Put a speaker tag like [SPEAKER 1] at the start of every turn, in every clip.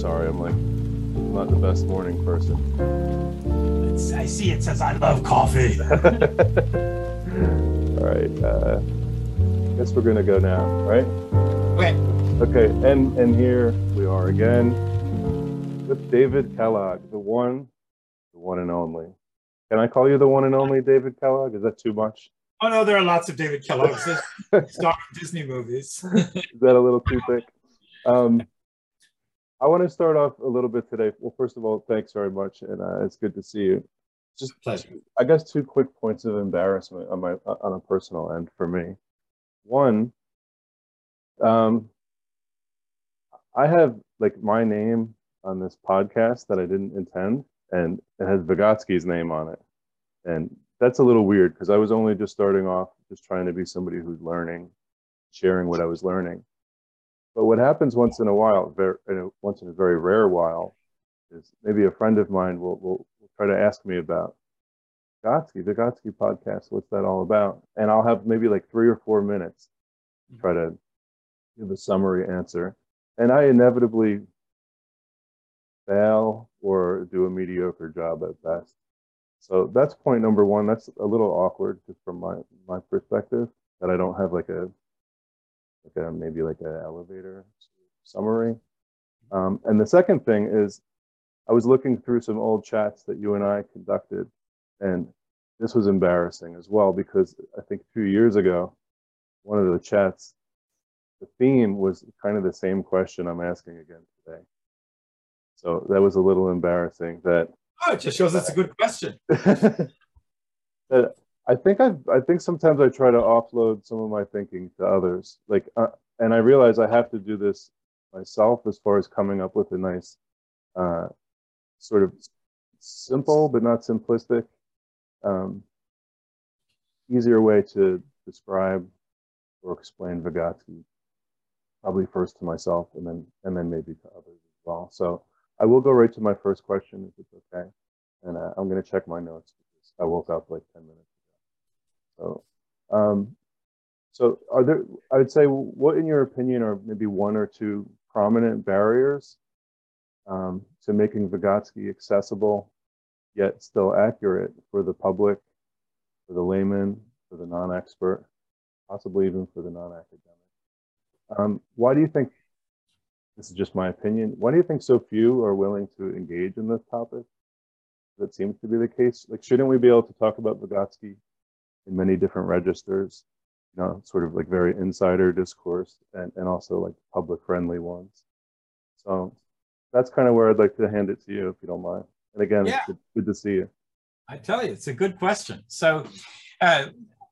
[SPEAKER 1] sorry. I'm like I'm not the best morning person.
[SPEAKER 2] It's, I see it says I love coffee.
[SPEAKER 1] All right. Uh, guess we're gonna go now, right?
[SPEAKER 2] okay.
[SPEAKER 1] Okay. And and here we are again with David Kellogg, the one, the one and only. Can I call you the one and only David Kellogg? Is that too much?
[SPEAKER 2] Oh no, there are lots of David Kellogg's starring Disney movies.
[SPEAKER 1] Is that a little too thick? Um, I want to start off a little bit today. Well, first of all, thanks very much, and uh, it's good to see you. Just,
[SPEAKER 2] Pleasure.
[SPEAKER 1] I guess, two quick points of embarrassment on my on a personal end for me. One, um, I have like my name on this podcast that I didn't intend, and it has Vygotsky's name on it, and that's a little weird because I was only just starting off, just trying to be somebody who's learning, sharing what I was learning. But what happens once in a while, very, once in a very rare while, is maybe a friend of mine will, will, will try to ask me about Vygotsky, the Vygotsky podcast. What's that all about? And I'll have maybe like three or four minutes to try to give a summary answer. And I inevitably fail or do a mediocre job at best. So that's point number one. That's a little awkward just from my, my perspective that I don't have like a like a maybe like an elevator summary. Um, and the second thing is, I was looking through some old chats that you and I conducted, and this was embarrassing as well because I think two years ago, one of the chats, the theme was kind of the same question I'm asking again today. So that was a little embarrassing. That
[SPEAKER 2] Oh, it just shows it's a good question.
[SPEAKER 1] that I think I I think sometimes I try to offload some of my thinking to others. Like, uh, and I realize I have to do this myself as far as coming up with a nice, uh, sort of simple but not simplistic, um, easier way to describe or explain Vygotsky. Probably first to myself, and then and then maybe to others as well. So I will go right to my first question if it's okay, and uh, I'm going to check my notes because I woke up like ten minutes. So, um, so are there? I would say, what in your opinion are maybe one or two prominent barriers um, to making Vygotsky accessible, yet still accurate for the public, for the layman, for the non-expert, possibly even for the non-academic? Um, why do you think? This is just my opinion. Why do you think so few are willing to engage in this topic? That seems to be the case. Like, shouldn't we be able to talk about Vygotsky in many different registers, you know, sort of like very insider discourse and, and also like public friendly ones. So that's kind of where I'd like to hand it to you, if you don't mind. And again,
[SPEAKER 2] Yeah.
[SPEAKER 1] good, good to see you.
[SPEAKER 2] I tell you, it's a good question. So, uh,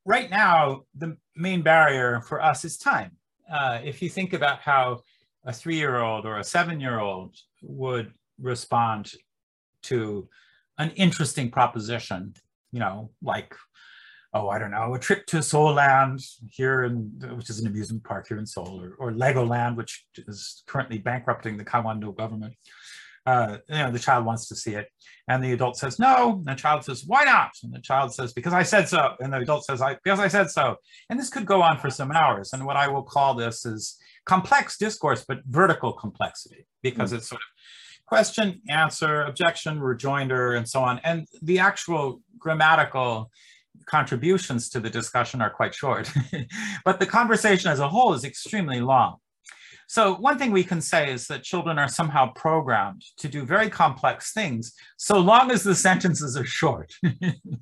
[SPEAKER 2] right now, the main barrier for us is time. Uh, if you think about how a three year old or a seven year old would respond to an interesting proposition, you know, like, oh, I don't know, a trip to Seoul Land here, in, which is an amusement park here in Seoul, or, or Legoland, which is currently bankrupting the Kangwon-do government uh, you know, the child wants to see it. And the adult says, no. And the child says, why not? And the child says, because I said so. And the adult says, I, because I said so. And this could go on for some hours. And what I will call this is complex discourse, but vertical complexity, because it's sort of question, answer, objection, rejoinder, and so on. And the actual grammatical contributions to the discussion are quite short. but the conversation as a whole is extremely long. So one thing we can say is that children are somehow programmed to do very complex things, so long as the sentences are short.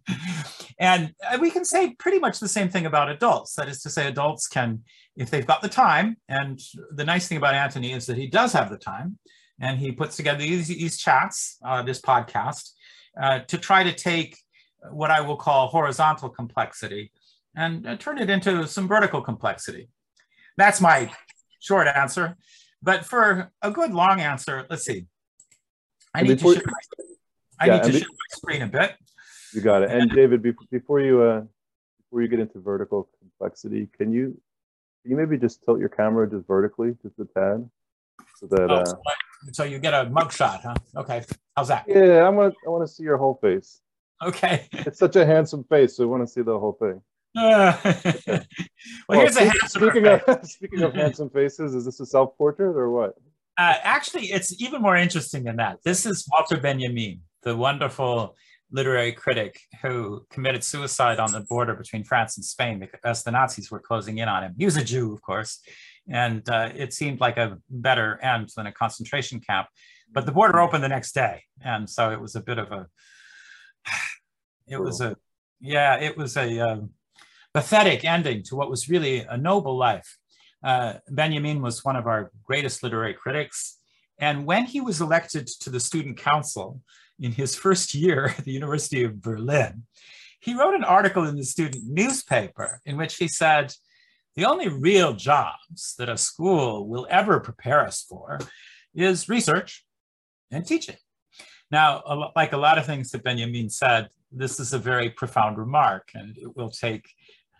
[SPEAKER 2] and we can say pretty much the same thing about adults. That is to say, adults can, if they've got the time, and the nice thing about Anthony is that he does have the time, and he puts together these, these chats, uh, this podcast, uh, to try to take what I will call horizontal complexity and uh, turn it into some vertical complexity. That's my short answer. But for a good long answer, let's see. I
[SPEAKER 1] And
[SPEAKER 2] need to shift my, I
[SPEAKER 1] Yeah,
[SPEAKER 2] need to
[SPEAKER 1] be-
[SPEAKER 2] shift my screen a bit.
[SPEAKER 1] You got it. And David, be- before you uh, before you get into vertical complexity, can you can you maybe just tilt your camera just vertically, just a tad, so that
[SPEAKER 2] Oh,
[SPEAKER 1] uh,
[SPEAKER 2] so, so you get a mugshot, huh? Okay. How's that?
[SPEAKER 1] yeah, I want I want to see your whole face.
[SPEAKER 2] Okay.
[SPEAKER 1] It's such a handsome face, so I want to see the whole thing.
[SPEAKER 2] well, here's a
[SPEAKER 1] speak-
[SPEAKER 2] handsome
[SPEAKER 1] speaking of speaking of handsome faces, is this a self portrait or what?
[SPEAKER 2] Uh, actually, it's even more interesting than that. This is Walter Benjamin, the wonderful literary critic who committed suicide on the border between France and Spain as the Nazis were closing in on him. He was a Jew, of course, and uh, it seemed like a better end than a concentration camp. But the border opened the next day, and so it was a bit of a, it was a, yeah, it was a uh, pathetic ending to what was really a noble life. Uh, Benjamin was one of our greatest literary critics. And when he was elected to the student council in his first year at the University of Berlin, he wrote an article in the student newspaper in which he said, the only real jobs that a school will ever prepare us for is research and teaching. Now, like a lot of things that Benjamin said, this is a very profound remark and it will take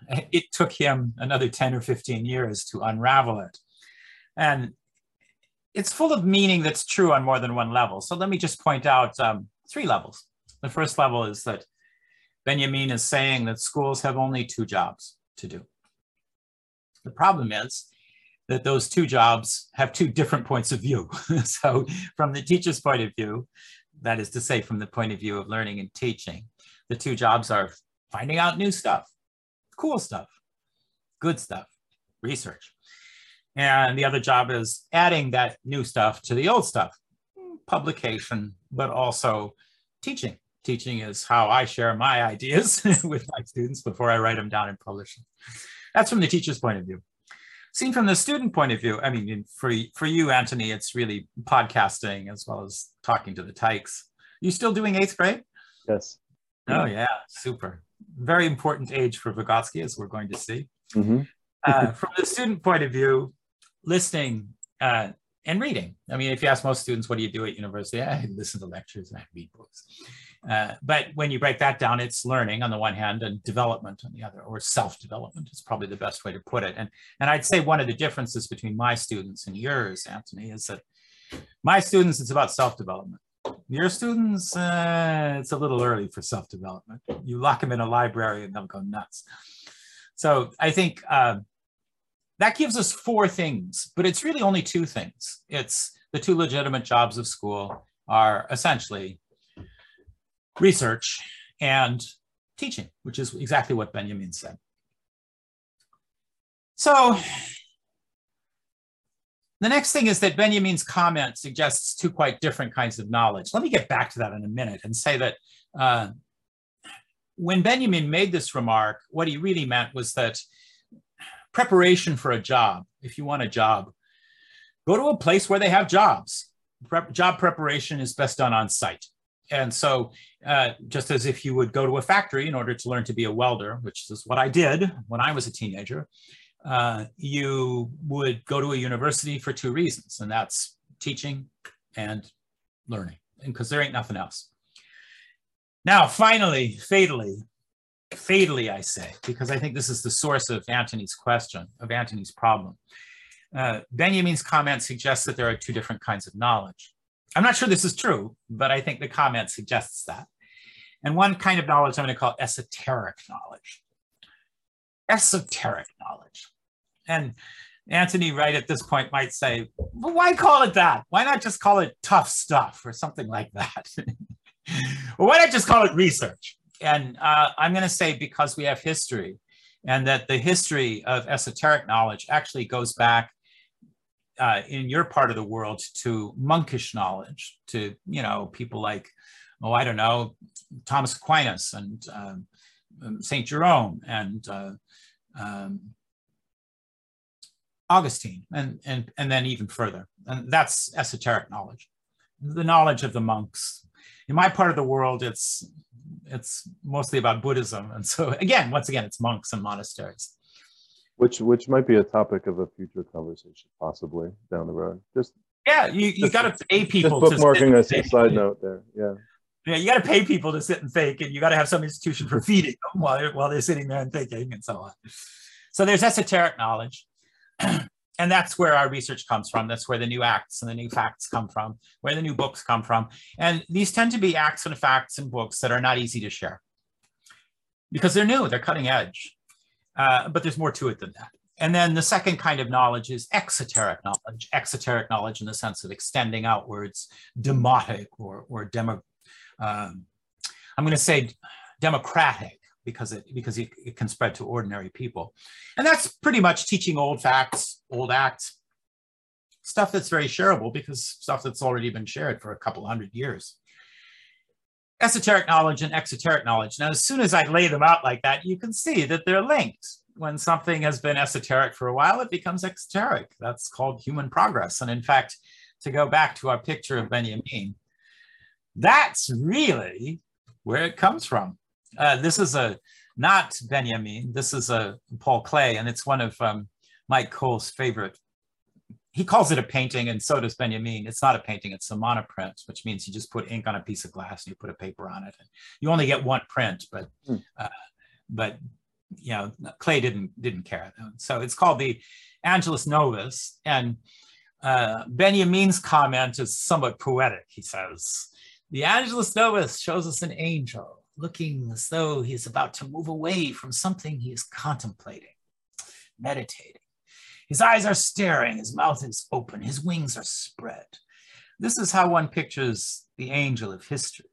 [SPEAKER 2] it took him another 10 or 15 years to unravel it. And it's full of meaning that's true on more than one level. So let me just point out um, three levels. The first level is that Benjamin is saying that schools have only two jobs to do. The problem is that those two jobs have two different points of view. so from the teacher's point of view, that is to say, from the point of view of learning and teaching, the two jobs are finding out new stuff cool stuff, good stuff, research. And the other job is adding that new stuff to the old stuff, publication, but also teaching. Teaching is how I share my ideas with my students before I write them down and publish them. That's from the teacher's point of view. Seen from the student point of view, I mean, for, for you, Anthony, it's really podcasting as well as talking to the tykes. You still doing eighth grade?
[SPEAKER 1] Yes.
[SPEAKER 2] Oh, yeah, super very important age for Vygotsky, as we're going to see. Mm-hmm. uh, from the student point of view, listening uh, and reading. I mean, if you ask most students, what do you do at university? I listen to lectures and I read books. Uh, but when you break that down, it's learning on the one hand and development on the other, or self-development is probably the best way to put it. And, and I'd say one of the differences between my students and yours, Anthony, is that my students, it's about self-development. Your students, uh, it's a little early for self-development. You lock them in a library and they'll go nuts. So I think uh, that gives us four things, but it's really only two things. It's the two legitimate jobs of school are essentially research and teaching, which is exactly what Benjamin said. So the next thing is that Benjamin's comment suggests two quite different kinds of knowledge. Let me get back to that in a minute and say that uh, when Benjamin made this remark, what he really meant was that preparation for a job, if you want a job, go to a place where they have jobs. Job preparation is best done on site. And so, uh, just as if you would go to a factory in order to learn to be a welder, which is what I did when I was a teenager, uh, you would go to a university for two reasons, and that's teaching and learning, because there ain't nothing else. Now, finally, fatally, fatally, I say, because I think this is the source of Anthony's question, of Anthony's problem. Uh, Benjamin's comment suggests that there are two different kinds of knowledge. I'm not sure this is true, but I think the comment suggests that. And one kind of knowledge I'm going to call esoteric knowledge. Esoteric knowledge. And Anthony, right at this point, might say, well, why call it that? Why not just call it tough stuff or something like that? or why not just call it research? And uh, I'm going to say because we have history and that the history of esoteric knowledge actually goes back uh, in your part of the world to monkish knowledge, to, you know, people like, oh, I don't know, Thomas Aquinas and um, um St. Jerome and uh, um, Augustine, and, and, and then even further. And that's esoteric knowledge, the knowledge of the monks. In my part of the world, it's, it's mostly about Buddhism. And so again, once again, it's monks and monasteries.
[SPEAKER 1] Which, which might be a topic of a future conversation, possibly down the road. Just
[SPEAKER 2] yeah, you, you got to pay people.
[SPEAKER 1] Just bookmarking a side note there. Yeah.
[SPEAKER 2] Yeah, you got to pay people to sit and think, and you got to have some institution for feeding them while they're, while they're sitting there and thinking, and so on. So there's esoteric knowledge. and that's where our research comes from. That's where the new acts and the new facts come from, where the new books come from. And these tend to be acts and facts and books that are not easy to share because they're new, they're cutting edge. Uh, but there's more to it than that. and then the second kind of knowledge is exoteric knowledge, exoteric knowledge in the sense of extending outwards, demotic or, or demo, um, I'm going to say democratic because it because it, it, can spread to ordinary people. And that's pretty much teaching old facts, old acts, stuff that's very shareable because stuff that's already been shared for a couple hundred years. Esoteric knowledge and exoteric knowledge. Now, as soon as I lay them out like that, you can see that they're linked when something has been esoteric for a while, it becomes exoteric. That's called human progress. And in fact, to go back to our picture of Benjamin, that's really where it comes from. Uh, this is a not Benjamin. This is a Paul Klee, and it's one of um, Mike Cole's favorite. He calls it a painting, and so does Benjamin. It's not a painting; it's a monoprint, which means you just put ink on a piece of glass and you put a paper on it. And you only get one print, but mm. uh, but you know, Klee didn't didn't care. So it's called the Angelus Novus, and uh, Benjamin's comment is somewhat poetic. He says, "The Angelus Novus shows us an angel looking as though he's about to move away from something he is contemplating, meditating. His eyes are staring, his mouth is open, his wings are spread. This is how one pictures the angel of history.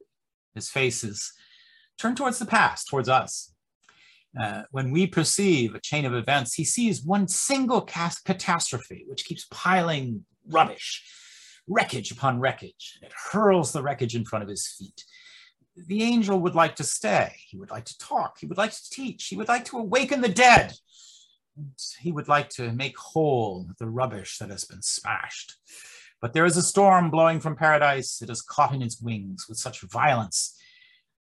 [SPEAKER 2] His face is turned towards the past, towards us." Uh, when we perceive a chain of events, he sees one single catastrophe which keeps piling rubbish, wreckage upon wreckage. It hurls the wreckage in front of his feet. The angel would like to stay. He would like to talk. He would like to teach. He would like to awaken the dead. He would like to make whole the rubbish that has been smashed. But there is a storm blowing from paradise. It is caught in its wings with such violence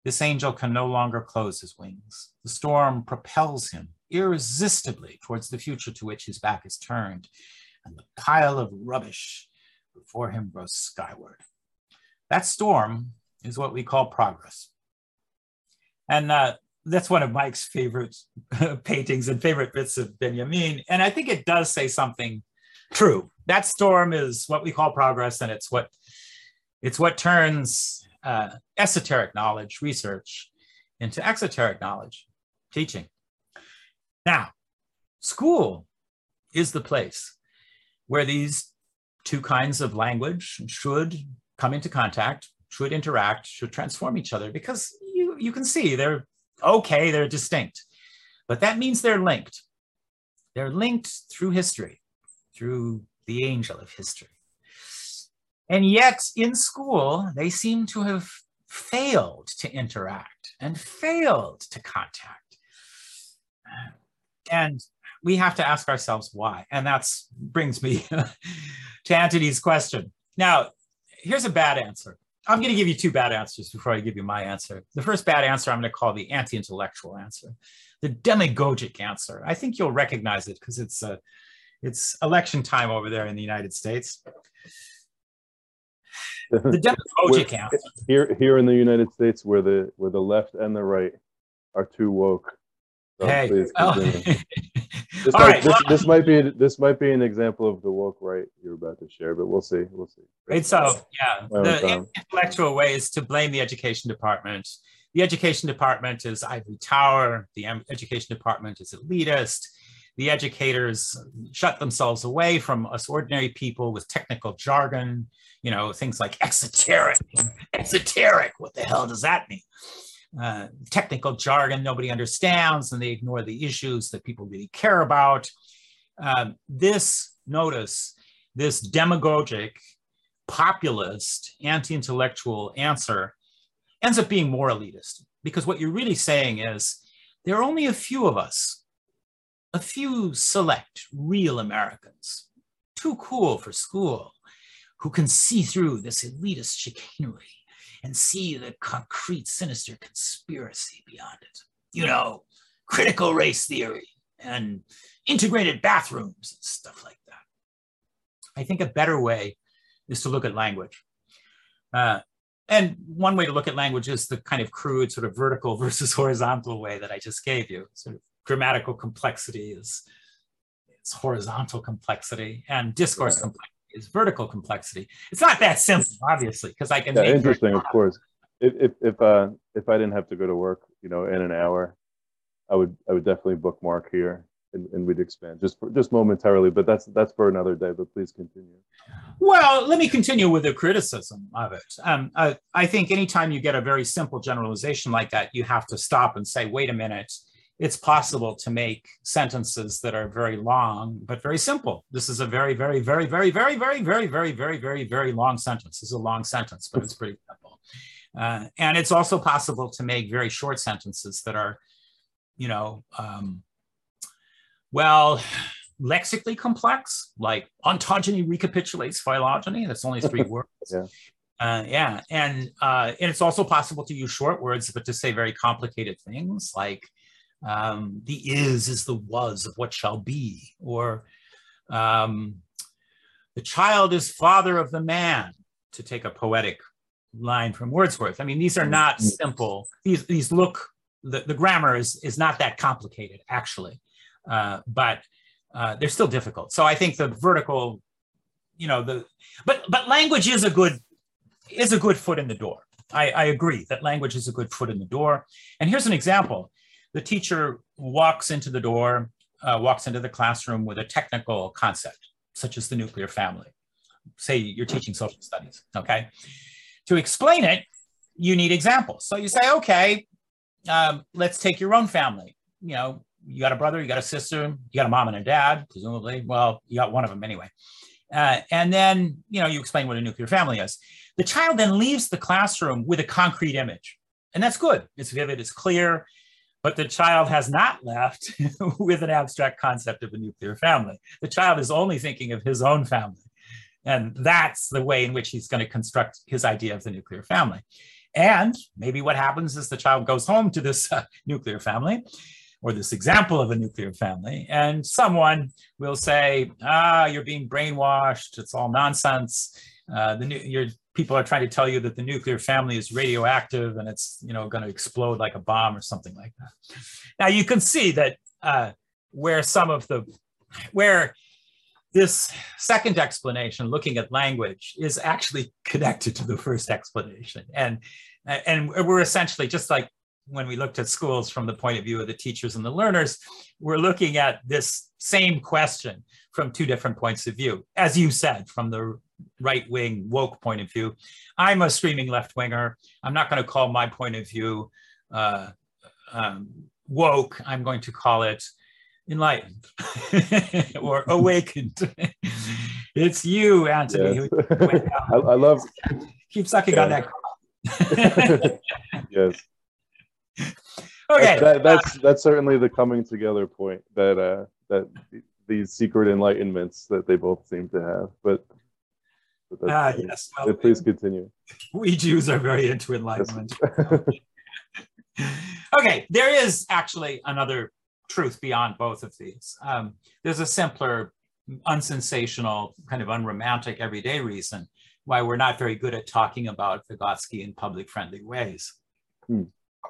[SPEAKER 2] this angel can no longer close his wings. The storm propels him irresistibly towards the future to which his back is turned, and the pile of rubbish before him grows skyward. That storm is what we call progress. And uh, that's one of Mike's favorite paintings and favorite bits of Benjamin. And I think it does say something true. That storm is what we call progress, and it's what it's what turns uh, esoteric knowledge, research, into exoteric knowledge, teaching. Now, school is the place where these two kinds of language should come into contact, should interact, should transform each other because you, you can see they're okay, they're distinct, but that means they're linked. They're linked through history, through the angel of history. And yet in school, they seem to have failed to interact and failed to contact. And we have to ask ourselves why. And that brings me to Anthony's question. Now, here's a bad answer. I'm going to give you two bad answers before I give you my answer. The first bad answer I'm going to call the anti-intellectual answer, the demagogic answer. I think you'll recognize it because it's a, it's election time over there in the United States the demagogic answer.
[SPEAKER 1] Here, here in the United States, where the where the left and the right are too woke.
[SPEAKER 2] So hey, oh.
[SPEAKER 1] this, might, right, this, this, might be this might be an example of the woke right you're about to share, but we'll see. We'll see.
[SPEAKER 2] Right. Uh, so yeah, the intellectual way is to blame the education department. The education department is ivory tower. The education department is elitist the educators shut themselves away from us ordinary people with technical jargon, you know, things like exoteric, exoteric, what the hell does that mean? Uh, technical jargon nobody understands and they ignore the issues that people really care about. Um, this, notice, this demagogic, populist, anti-intellectual answer ends up being more elitist because what you're really saying is there are only a few of us a few select real Americans, too cool for school, who can see through this elitist chicanery and see the concrete, sinister conspiracy beyond it. You know, critical race theory and integrated bathrooms and stuff like that. I think a better way is to look at language. Uh, and one way to look at language is the kind of crude, sort of vertical versus horizontal way that I just gave you, sort of grammatical complexity is, is horizontal complexity and discourse yeah. complexity is vertical complexity. It's not that simple, obviously, because I can.
[SPEAKER 1] Yeah, interesting, of course. If if if uh if I didn't have to go to work, you know, in an hour, I would I would definitely bookmark here and, and we'd expand just for, just momentarily. But that's that's for another day. But please continue.
[SPEAKER 2] Well, let me continue with the criticism of it. Um, I, I think anytime you get a very simple generalization like that, you have to stop and say, wait a minute. It's possible to make sentences that are very long, but very simple. This is a very, very, very, very, very, very, very, very, very, very, very long sentence. This is a long sentence, but it's pretty simple. Uh, and it's also possible to make very short sentences that are, you know, um, well, lexically complex, like ontogeny recapitulates phylogeny. That's only three words.
[SPEAKER 1] Yeah.
[SPEAKER 2] Uh, yeah, and uh, and it's also possible to use short words, but to say very complicated things like um, the is is the was of what shall be, or um, the child is father of the man, to take a poetic line from Wordsworth. I mean, these are not
[SPEAKER 1] Mm-hmm.
[SPEAKER 2] simple. These these look the, the grammar is is not that complicated actually, uh, but uh, they're still difficult. So I think the vertical, you know, the but but language is a good is a good foot in the door. I, I agree that language is a good foot in the door. And here's an example: the teacher walks into the door, uh, walks into the classroom with a technical concept, such as the nuclear family. Say you're teaching social studies, okay? To explain it, you need examples. So you say, okay, um, let's take your own family. You know, you got a brother, you got a sister, you got a mom and a dad, presumably. Well, you got one of them anyway. Uh, and then, you know, you explain what a nuclear family is. The child then leaves the classroom with a concrete image. And that's good. It's vivid, it's clear. But the child has not left with an abstract concept of a nuclear family. The child is only thinking of his own family. And that's the way in which he's going to construct his idea of the nuclear family. And maybe what happens is the child goes home to this uh, nuclear family or this example of a nuclear family, and someone will say, ah, you're being brainwashed. It's all nonsense. Uh, the new, your people are trying to tell you that the nuclear family is radioactive and it's you know going to explode like a bomb or something like that. Now you can see that uh, where some of the where this second explanation, looking at language, is actually connected to the first explanation. And, and we're essentially just like when we looked at schools from the point of view of the teachers and the learners, we're looking at this same question from two different points of view. As you said, from the right wing woke point of view, I'm a screaming left winger. I'm not going to call my point of view uh, um, woke. I'm going to call it enlightened or awakened. it's you, Anthony.
[SPEAKER 1] Yes.
[SPEAKER 2] who-
[SPEAKER 1] I, I love
[SPEAKER 2] Keep sucking on that.
[SPEAKER 1] yes.
[SPEAKER 2] okay.
[SPEAKER 1] That, that's that's certainly the coming together point that uh that these secret enlightenments that they both seem to have. But,
[SPEAKER 2] Ah, yes. Well,
[SPEAKER 1] please continue.
[SPEAKER 2] we Jews are very into enlightenment. okay, there is actually another truth beyond both of these. Um, there's a simpler, unsensational, kind of unromantic everyday reason why we're not very good at talking about Vygotsky in public friendly ways.
[SPEAKER 1] Hmm.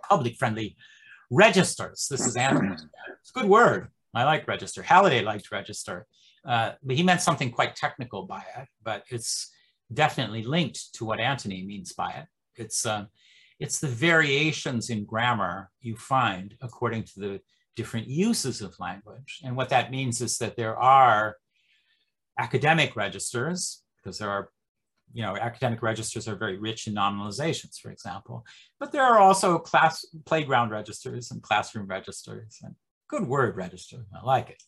[SPEAKER 2] Public friendly registers. This is Anthony. It's a good word. I like register. Halliday liked register, uh, but he meant something quite technical by it, but it's definitely linked to what Anthony means by it. It's, uh, it's the variations in grammar you find according to the different uses of language. And what that means is that there are academic registers, because there are, you know, academic registers are very rich in nominalizations, for example, but there are also class playground registers and classroom registers and good word register, I like it.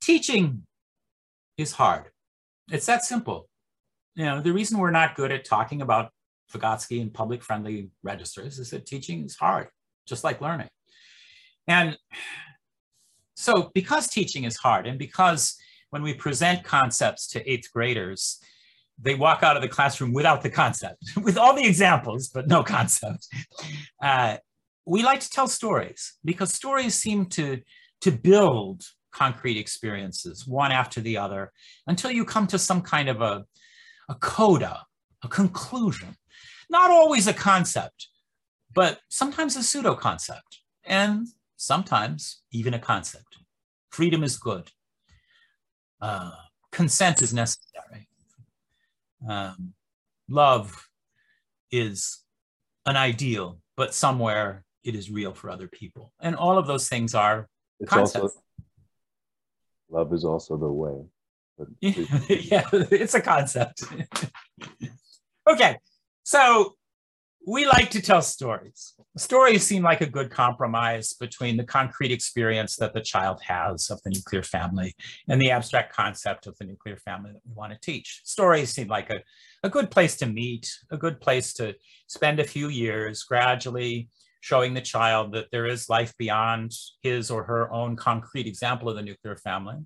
[SPEAKER 2] Teaching is hard. It's that simple. You know, the reason we're not good at talking about Vygotsky and public friendly registers is that teaching is hard, just like learning. And so because teaching is hard and because when we present concepts to eighth graders, they walk out of the classroom without the concept, with all the examples, but no concept. Uh, we like to tell stories because stories seem to, to build concrete experiences one after the other until you come to some kind of a, a coda, a conclusion. Not always a concept, but sometimes a pseudo concept, and sometimes even a concept. Freedom is good. Uh, consent is necessary. Um, love is an ideal, but somewhere it is real for other people. And all of those things are
[SPEAKER 1] It's
[SPEAKER 2] concepts.
[SPEAKER 1] also love is also the way.
[SPEAKER 2] Yeah, it's a concept. okay, so we like to tell stories. Stories seem like a good compromise between the concrete experience that the child has of the nuclear family and the abstract concept of the nuclear family that we want to teach. Stories seem like a, a good place to meet, a good place to spend a few years gradually showing the child that there is life beyond his or her own concrete example of the nuclear family.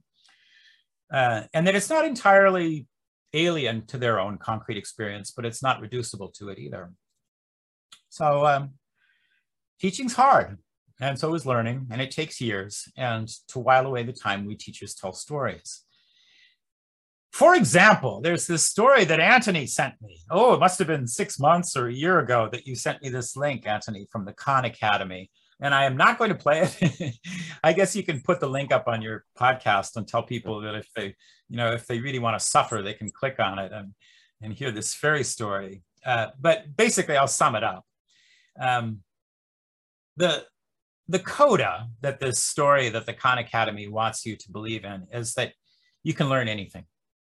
[SPEAKER 2] Uh, and that it's not entirely alien to their own concrete experience, but it's not reducible to it either. So um, teaching's hard, and so is learning, and it takes years. And to while away the time, we teachers tell stories. For example, there's this story that Anthony sent me. Oh, it must have been six months or a year ago that you sent me this link, Anthony, from the Khan Academy. And I am not going to play it. I guess you can put the link up on your podcast and tell people that if they, you know, if they really want to suffer, they can click on it and, and hear this fairy story. Uh, but basically, I'll sum it up. Um, the the coda that this story that the Khan Academy wants you to believe in is that you can learn anything.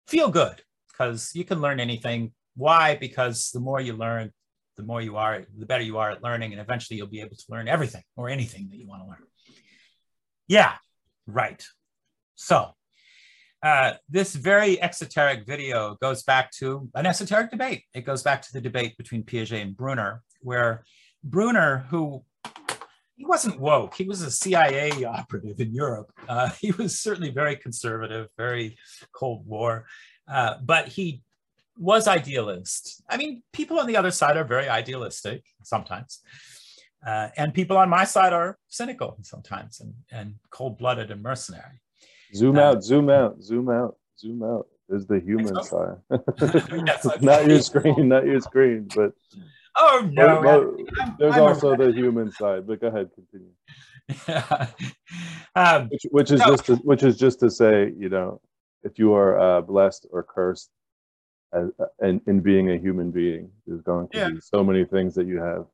[SPEAKER 2] Feel good because you can learn anything. Why? Because the more you learn, the more you are, the better you are at learning, and eventually you'll be able to learn everything or anything that you want to learn. Yeah, right. So uh, this very exoteric video goes back to an esoteric debate. It goes back to the debate between Piaget and Bruner, where Bruner, who he wasn't woke, he was a CIA operative in Europe. Uh, he was certainly very conservative, very Cold War, uh, but he was idealist. I mean, people on the other side are very idealistic sometimes. Uh, and people on my side are cynical sometimes and, and cold-blooded and mercenary.
[SPEAKER 1] Zoom
[SPEAKER 2] Um,
[SPEAKER 1] out, zoom out, zoom out, zoom out. There's the human
[SPEAKER 2] so.
[SPEAKER 1] side. Not your screen, not your screen, but
[SPEAKER 2] Oh no!
[SPEAKER 1] but-
[SPEAKER 2] Anthony, I'm-
[SPEAKER 1] there's
[SPEAKER 2] I'm a-
[SPEAKER 1] also the human side. But go ahead, continue.
[SPEAKER 2] um,
[SPEAKER 1] Which, which is
[SPEAKER 2] No.
[SPEAKER 1] just to, which is just to say, you know, if you are uh, blessed or cursed, as, and in being a human being, there's going to
[SPEAKER 2] Yeah.
[SPEAKER 1] be so many things that you have,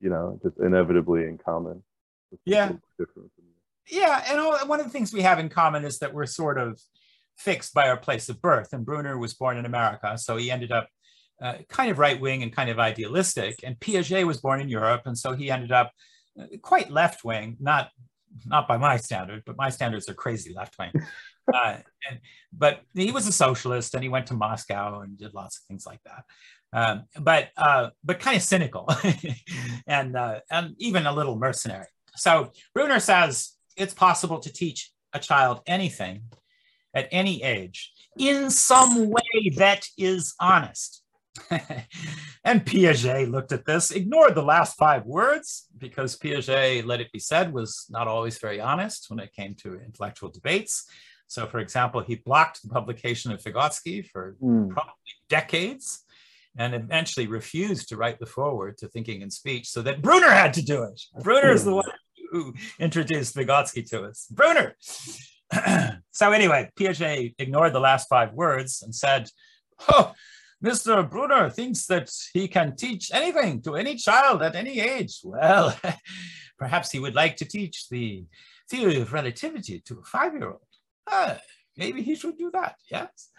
[SPEAKER 1] you know, just inevitably in common.
[SPEAKER 2] Yeah. yeah, and all, one of the things we have in common is that we're sort of fixed by our place of birth. And Bruner was born in America, so he ended up uh, kind of right wing and kind of idealistic. And Piaget was born in Europe, and so he ended up uh, quite left wing, not not by my standard, but my standards are crazy left wing. uh, and, but he was a socialist, and he went to Moscow and did lots of things like that. Um, but uh, but kind of cynical, and uh, and even a little mercenary. So Bruner says it's possible to teach a child anything at any age in some way that is honest. and Piaget looked at this, ignored the last five words because Piaget, let it be said, was not always very honest when it came to intellectual debates. So, for example, he blocked the publication of Vygotsky for
[SPEAKER 1] Hmm.
[SPEAKER 2] probably decades and eventually refused to write the foreword to Thinking and Speech so that Bruner had to do it. Bruner is the one who introduced Vygotsky to us. Bruner. so anyway, Piaget ignored the last five words and said, oh, Mr. Bruner thinks that he can teach anything to any child at any age. Well, perhaps he would like to teach the theory of relativity to a five-year-old. Ah, maybe he should do that, yes.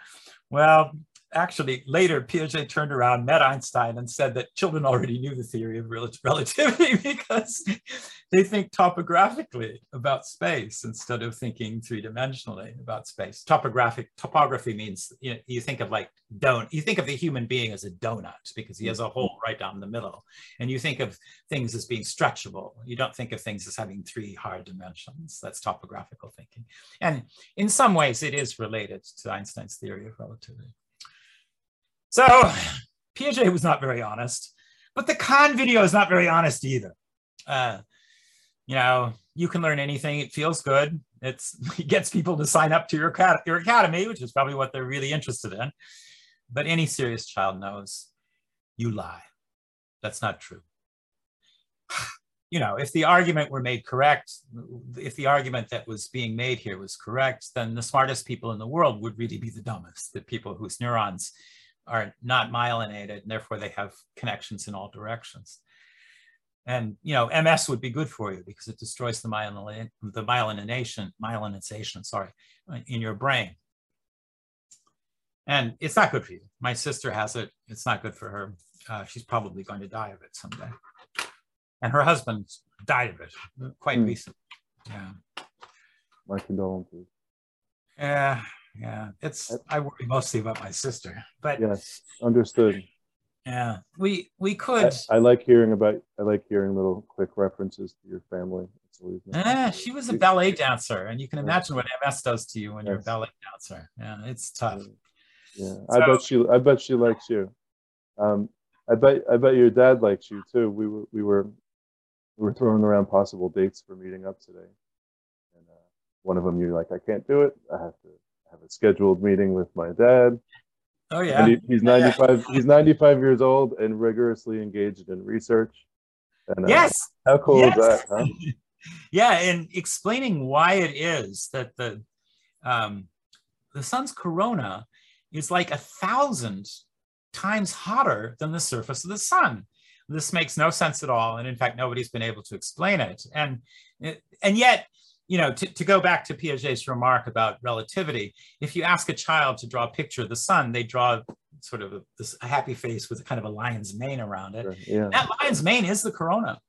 [SPEAKER 2] Well, actually, later Piaget turned around, met Einstein, and said that children already knew the theory of rel- relativity because they think topographically about space instead of thinking three-dimensionally about space. Topographic topography means you, know, you think of like don't you think of the human being as a donut because he has a hole right down the middle, and you think of things as being stretchable. You don't think of things as having three hard dimensions. That's topographical thinking, and in some ways, it is related to Einstein's theory of relativity. So Piaget was not very honest, but the Khan video is not very honest either. Uh, you know, you can learn anything. It feels good. It's, it gets people to sign up to your, your academy, which is probably what they're really interested in. But any serious child knows you lie. That's not true. You know, if the argument were made correct, if the argument that was being made here was correct, then the smartest people in the world would really be the dumbest, the people whose neurons are not myelinated and therefore they have connections in all directions. And you know, MS would be good for you because it destroys the myelin the myelination myelinization, sorry, in your brain. And it's not good for you. My sister has it. It's not good for her. Uh, she's probably going to die of it someday. And her husband died of it quite mm. recently. Yeah.
[SPEAKER 1] My condolences.
[SPEAKER 2] Yeah, yeah. It's I worry mostly about my sister, but
[SPEAKER 1] yes, understood.
[SPEAKER 2] Yeah, we we could.
[SPEAKER 1] I, I, like hearing about. I like hearing little quick references to your family.
[SPEAKER 2] Yeah, she was a ballet dancer, and you can imagine what MS does to you when yes. you're a ballet dancer. Yeah, it's tough.
[SPEAKER 1] Yeah, so, I bet she. I bet she likes you. Um, I bet. I bet your dad likes you too. We were. We were. We were throwing around possible dates for meeting up today, and uh, one of them you're like, I can't do it. I have to have a scheduled meeting with my dad.
[SPEAKER 2] Oh yeah.
[SPEAKER 1] He, he's 95 he's 95 years old and rigorously engaged in research.
[SPEAKER 2] And, uh, yes.
[SPEAKER 1] How cool yes. is that, huh?
[SPEAKER 2] yeah, and explaining why it is that the um, the sun's corona is like a thousand times hotter than the surface of the sun. This makes no sense at all, and in fact, nobody's been able to explain it. And and yet, you know, to, to go back to Piaget's remark about relativity, if you ask a child to draw a picture of the sun, they draw sort of a, this a happy face with a kind of a lion's mane around it.
[SPEAKER 1] Yeah.
[SPEAKER 2] That lion's mane is the corona.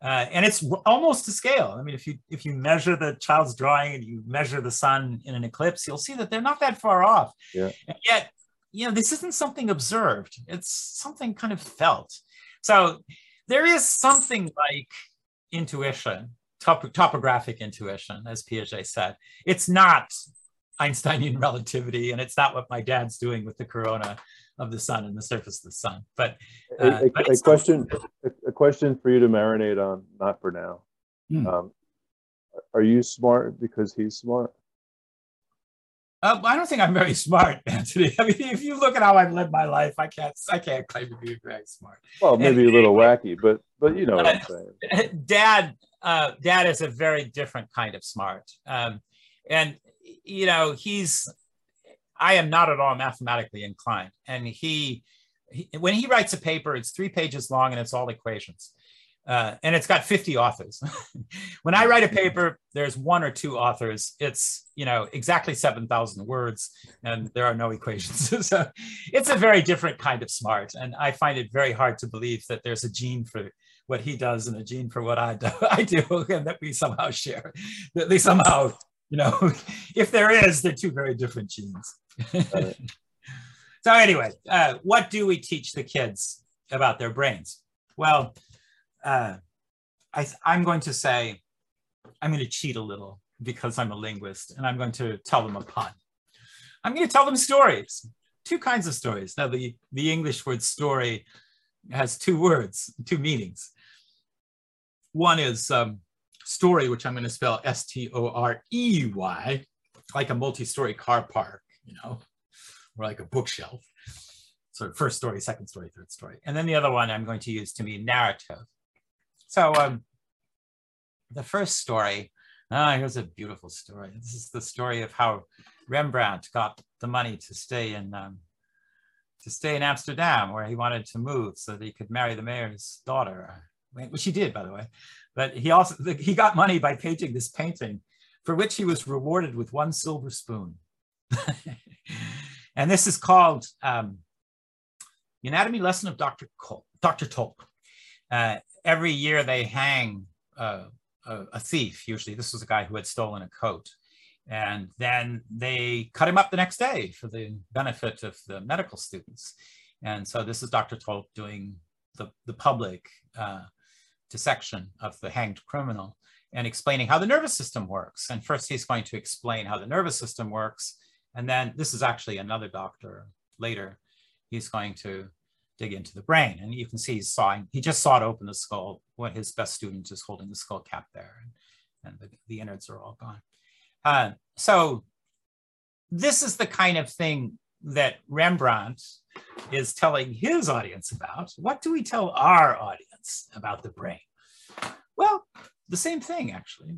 [SPEAKER 2] Uh, and it's almost to scale. I mean, if you if you measure the child's drawing and you measure the sun in an eclipse, you'll see that they're not that far off.
[SPEAKER 1] Yeah.
[SPEAKER 2] And yet, you know, this isn't something observed; it's something kind of felt. So there is something like intuition top, topographic intuition, as Piaget said. It's not Einsteinian relativity, and it's not what my dad's doing with the corona of the sun and the surface of the sun. But,
[SPEAKER 1] uh, a, a, but a question, a, a, question for you to marinate on, not for now. Hmm. Um, are you smart because he's smart?
[SPEAKER 2] Uh, I don't think I'm very smart, Anthony. I mean, if you look at how I've lived my life, I can't I can't claim to be very smart.
[SPEAKER 1] Well, maybe and, a little wacky, but but you know what I'm
[SPEAKER 2] saying. Dad, uh, Dad is a very different kind of smart, um, and you know he's. I am not at all mathematically inclined, and he, he when he writes a paper, it's three pages long and it's all equations uh, and it's got 50 authors. when I write a paper, there's one or two authors. It's you know exactly 7,000 words, and there are no equations. so it's a very different kind of smart, and I find it very hard to believe that there's a gene for what he does and a gene for what I do, I do, and that we somehow share. That they somehow, you know, if there is, they're two very different genes. so anyway, uh, what do we teach the kids about their brains? Well uh, I, I'm going to say, I'm going to cheat a little because I'm a linguist and I'm going to tell them a pun. I'm going to tell them stories, two kinds of stories. Now, the, the English word story has two words, two meanings. One is um, story, which I'm going to spell S T O R E Y, like a multi story car park, you know, or like a bookshelf. So, first story, second story, third story. And then the other one I'm going to use to mean narrative. So um, the first story, ah, here's a beautiful story. This is the story of how Rembrandt got the money to stay in um, to stay in Amsterdam, where he wanted to move so that he could marry the mayor's daughter, which he did, by the way. But he also he got money by painting this painting, for which he was rewarded with one silver spoon. and this is called um, the Anatomy Lesson of Dr. Dr. Tulp. Uh, every year they hang uh, a, a, thief. Usually, this was a guy who had stolen a coat, and then they cut him up the next day for the benefit of the medical students. And so this is Dr. Tulp doing the the public uh, dissection of the hanged criminal and explaining how the nervous system works. And first, he's going to explain how the nervous system works, and then this is actually another doctor later. He's going to dig into the brain. And you can see he's sawing, he just sawed open the skull. What his best student is holding the skull cap there, and, and the, the innards are all gone. Uh, so this is the kind of thing that Rembrandt is telling his audience about. What do we tell our audience about the brain? Well, the same thing, actually.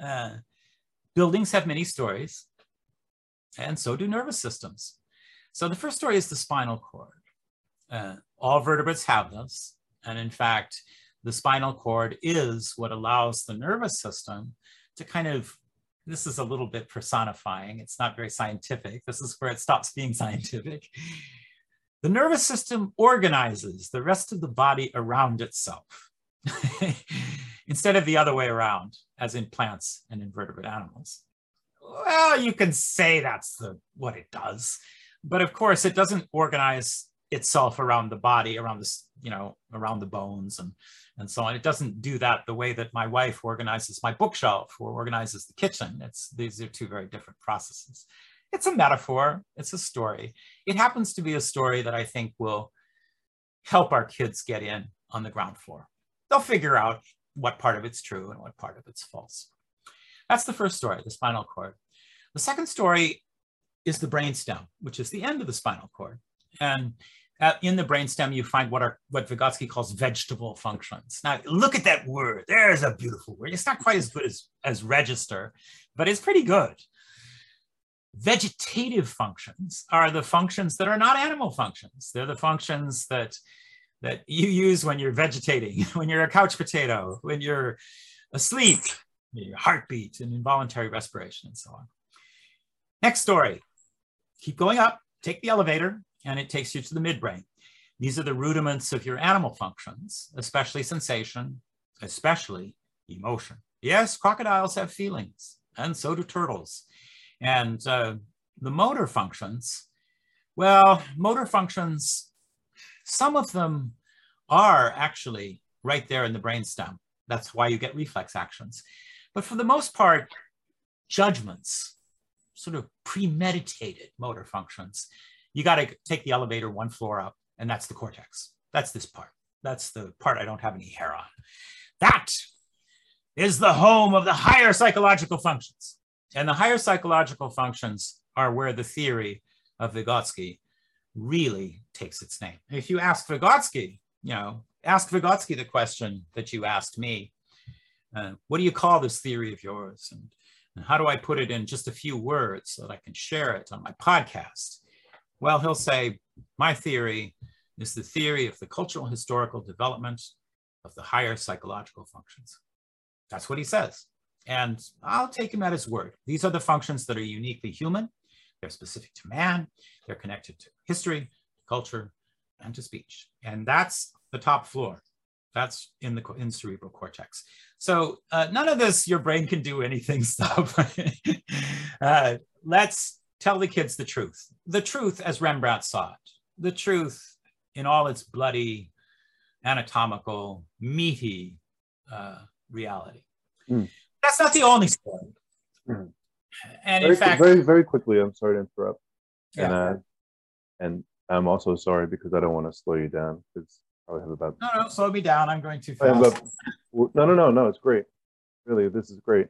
[SPEAKER 2] Uh, buildings have many stories, and so do nervous systems. So the first story is the spinal cord. Uh, all vertebrates have this. And in fact, the spinal cord is what allows the nervous system to kind of this is a little bit personifying. It's not very scientific. This is where it stops being scientific. The nervous system organizes the rest of the body around itself instead of the other way around, as in plants and invertebrate animals. Well, you can say that's the, what it does, but of course it doesn't organize itself around the body, around this, you know, around the bones and and so on. It doesn't do that the way that my wife organizes my bookshelf or organizes the kitchen. It's these are two very different processes. It's a metaphor. It's a story. It happens to be a story that I think will help our kids get in on the ground floor. They'll figure out what part of it's true and what part of it's false. That's the first story, the spinal cord. The second story is the brainstem, which is the end of the spinal cord. And uh, in the brainstem, you find what are what Vygotsky calls vegetable functions. Now, look at that word. There's a beautiful word. It's not quite as good as, as register, but it's pretty good. Vegetative functions are the functions that are not animal functions. They're the functions that that you use when you're vegetating, when you're a couch potato, when you're asleep, your heartbeat and involuntary respiration and so on. Next story. Keep going up, take the elevator, and it takes you to the midbrain. These are the rudiments of your animal functions, especially sensation, especially emotion. Yes, crocodiles have feelings, and so do turtles. And uh, the motor functions, well, motor functions, some of them are actually right there in the brainstem. That's why you get reflex actions. But for the most part, judgments, sort of premeditated motor functions, you got to take the elevator one floor up, and that's the cortex. That's this part. That's the part I don't have any hair on. That is the home of the higher psychological functions. And the higher psychological functions are where the theory of Vygotsky really takes its name. If you ask Vygotsky, you know, ask Vygotsky the question that you asked me, uh, what do you call this theory of yours? And, and how do I put it in just a few words so that I can share it on my podcast? Well, he'll say, my theory is the theory of the cultural historical development of the higher psychological functions. That's what he says. And I'll take him at his word. These are the functions that are uniquely human. They're specific to man. They're connected to history, culture, and to speech. And that's the top floor. That's in the in cerebral cortex. So uh, none of this your brain can do anything stuff. uh, let's tell the kids the truth. The truth as Rembrandt saw it. The truth in all its bloody, anatomical, meaty uh, reality. Mm. That's not the only story. Mm. And
[SPEAKER 1] very,
[SPEAKER 2] in fact,
[SPEAKER 1] very, very quickly, I'm sorry to interrupt.
[SPEAKER 2] Yeah.
[SPEAKER 1] And, uh, and I'm also sorry because I don't want to slow you down because I have about.
[SPEAKER 2] No, no, slow me down. I'm going too fast. About,
[SPEAKER 1] no, no, no, no. It's great. Really, this is great.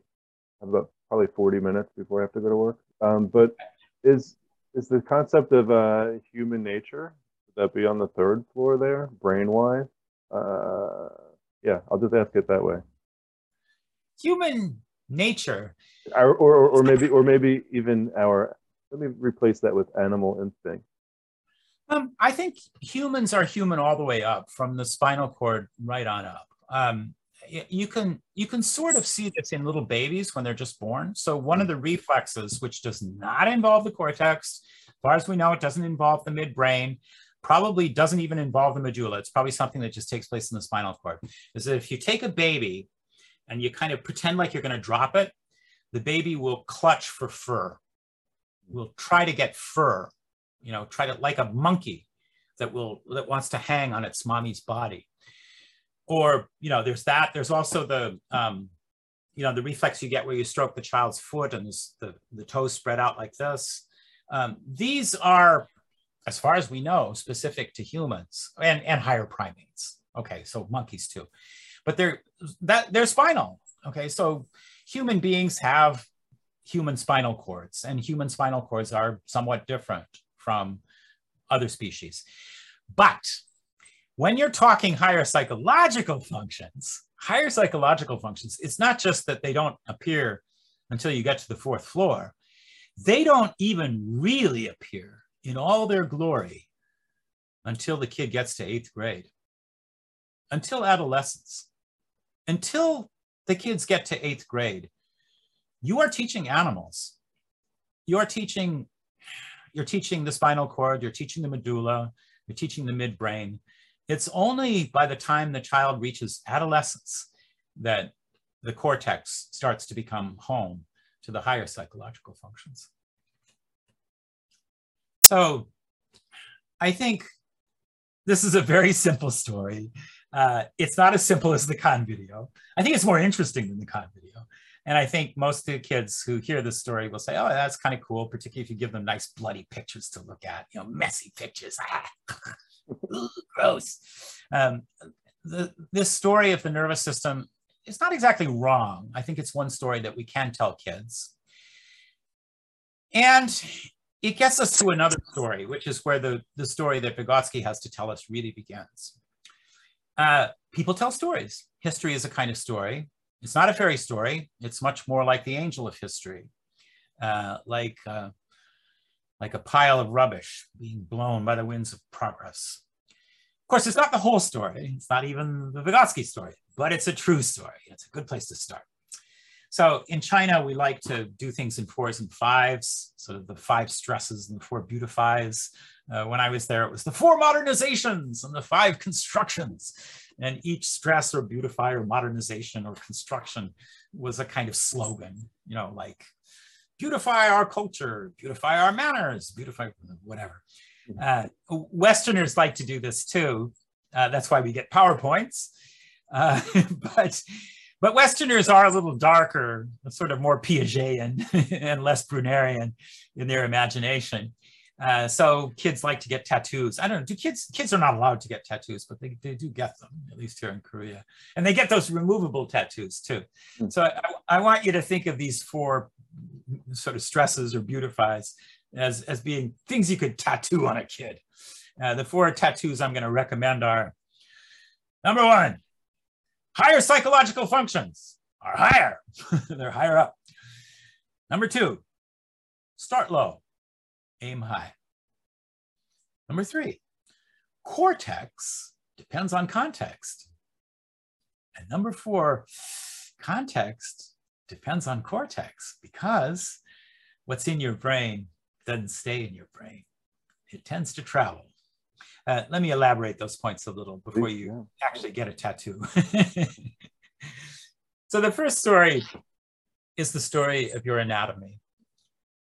[SPEAKER 1] I have about probably 40 minutes before I have to go to work. Um, but is is the concept of uh, human nature would that be on the third floor there, brain wise? Uh, yeah, I'll just ask it that way.
[SPEAKER 2] Human nature,
[SPEAKER 1] our, or or maybe or maybe even our. Let me replace that with animal instinct.
[SPEAKER 2] Um, I think humans are human all the way up, from the spinal cord right on up. Um, you can you can sort of see this in little babies when they're just born. So one of the reflexes, which does not involve the cortex, as far as we know, it doesn't involve the midbrain, probably doesn't even involve the medulla. It's probably something that just takes place in the spinal cord. Is that if you take a baby and you kind of pretend like you're going to drop it, the baby will clutch for fur. Will try to get fur, you know, try to like a monkey that will that wants to hang on its mommy's body. Or you know there's that there's also the um, you know the reflex you get where you stroke the child's foot and the, the toes spread out like this. Um, these are as far as we know specific to humans and, and higher primates. Okay so monkeys too. But they're that they're spinal okay so human beings have human spinal cords and human spinal cords are somewhat different from other species but when you're talking higher psychological functions, higher psychological functions, it's not just that they don't appear until you get to the fourth floor. They don't even really appear in all their glory until the kid gets to eighth grade. until adolescence, until the kids get to eighth grade, you are teaching animals. You are teaching, you're teaching the spinal cord, you're teaching the medulla, you're teaching the midbrain. It's only by the time the child reaches adolescence that the cortex starts to become home to the higher psychological functions. So I think this is a very simple story. Uh, it's not as simple as the Khan video. I think it's more interesting than the Khan video. And I think most of the kids who hear this story will say, oh, that's kind of cool, particularly if you give them nice bloody pictures to look at, you know, messy pictures. Gross. Um, the, this story of the nervous system is not exactly wrong. I think it's one story that we can tell kids. And it gets us to another story, which is where the, the story that Vygotsky has to tell us really begins. Uh, people tell stories. History is a kind of story. It's not a fairy story. It's much more like the angel of history, uh, like, uh, like a pile of rubbish being blown by the winds of progress. Of course, it's not the whole story. It's not even the Vygotsky story, but it's a true story. It's a good place to start. So in China, we like to do things in fours and fives, sort of the five stresses and the four beautifies. Uh, when I was there, it was the four modernizations and the five constructions. And each stress or beautify or modernization or construction was a kind of slogan, you know, like beautify our culture, beautify our manners, beautify whatever. Uh, Westerners like to do this too. Uh, that's why we get PowerPoints. Uh, but but Westerners are a little darker, sort of more Piagetian and less Brunerian in their imagination. Uh, so kids like to get tattoos. I don't know. Do kids? Kids are not allowed to get tattoos, but they, they do get them at least here in Korea, and they get those removable tattoos too. Mm. So I, I, want you to think of these four sort of stresses or beautifies as as being things you could tattoo on a kid. Uh, the four tattoos I'm going to recommend are number one, higher psychological functions are higher. They're higher up. Number two, start low, aim high. Number three, cortex depends on context. And number four, context depends on cortex because what's in your brain doesn't stay in your brain. It tends to travel. Uh, let me elaborate those points a little before you actually get a tattoo. so the first story is the story of your anatomy.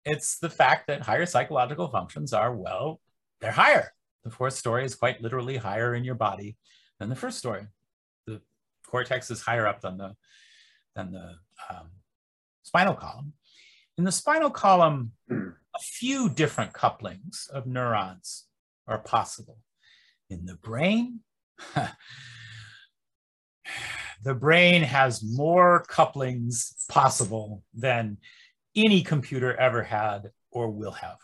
[SPEAKER 2] It's the fact that higher psychological functions are, well, they're higher. The fourth story is quite literally higher in your body than the first story. The cortex is higher up than the, than the um, spinal column. In the spinal column, a few different couplings of neurons are possible in the brain, the brain has more couplings possible than any computer ever had or will have.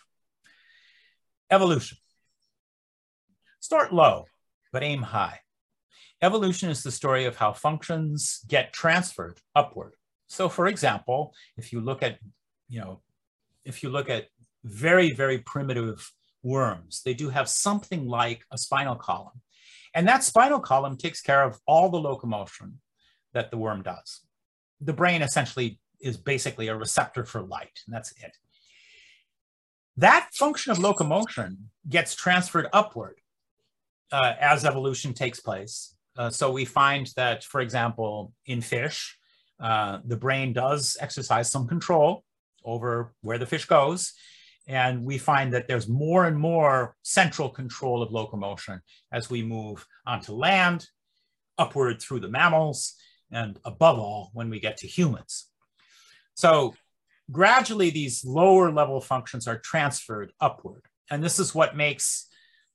[SPEAKER 2] Evolution. Start low, but aim high. Evolution is the story of how functions get transferred upward. So for example, if you look at, you know, if you look at very, very primitive worms. They do have something like a spinal column. And that spinal column takes care of all the locomotion that the worm does. The brain essentially is basically a receptor for light, and that's it. That function of locomotion gets transferred upward uh, as evolution takes place. Uh, so we find that, for example, in fish, uh, the brain does exercise some control over where the fish goes. And we find that there's more and more central control of locomotion as we move onto land, upward through the mammals, and above all, when we get to humans. So gradually these lower level functions are transferred upward. And this is what makes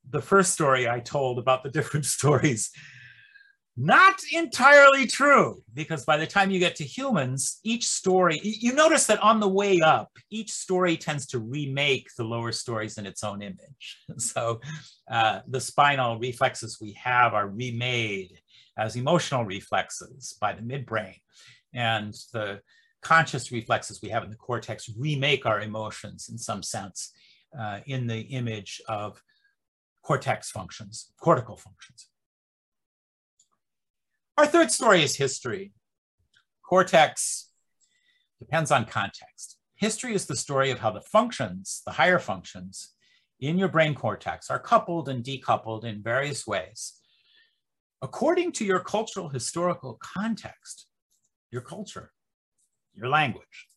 [SPEAKER 2] the first story I told about the different stories not entirely true, because by the time you get to humans, each story, you notice that on the way up, each story tends to remake the lower stories in its own image. So uh, the spinal reflexes we have are remade as emotional reflexes by the midbrain. And the conscious reflexes we have in the cortex remake our emotions in some sense uh, in the image of cortex functions, cortical functions. Our third story is history. Cortex depends on context. History is the story of how the functions, the higher functions in your brain cortex are coupled and decoupled in various ways according to your cultural historical context, your culture, your language.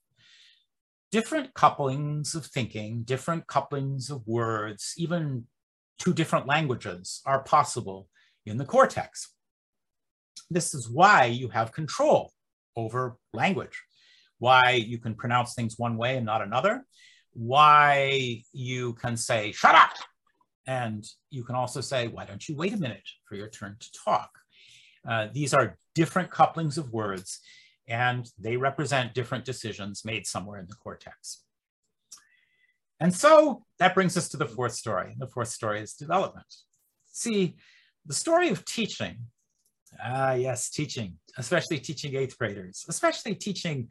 [SPEAKER 2] Different couplings of thinking, different couplings of words, even two different languages are possible in the cortex. This is why you have control over language, why you can pronounce things one way and not another, why you can say, shut up, and you can also say, why don't you wait a minute for your turn to talk? Uh, these are different couplings of words and they represent different decisions made somewhere in the cortex. And so that brings us to the fourth story. The fourth story is development. See, the story of teaching, ah yes, teaching, especially teaching eighth graders, especially teaching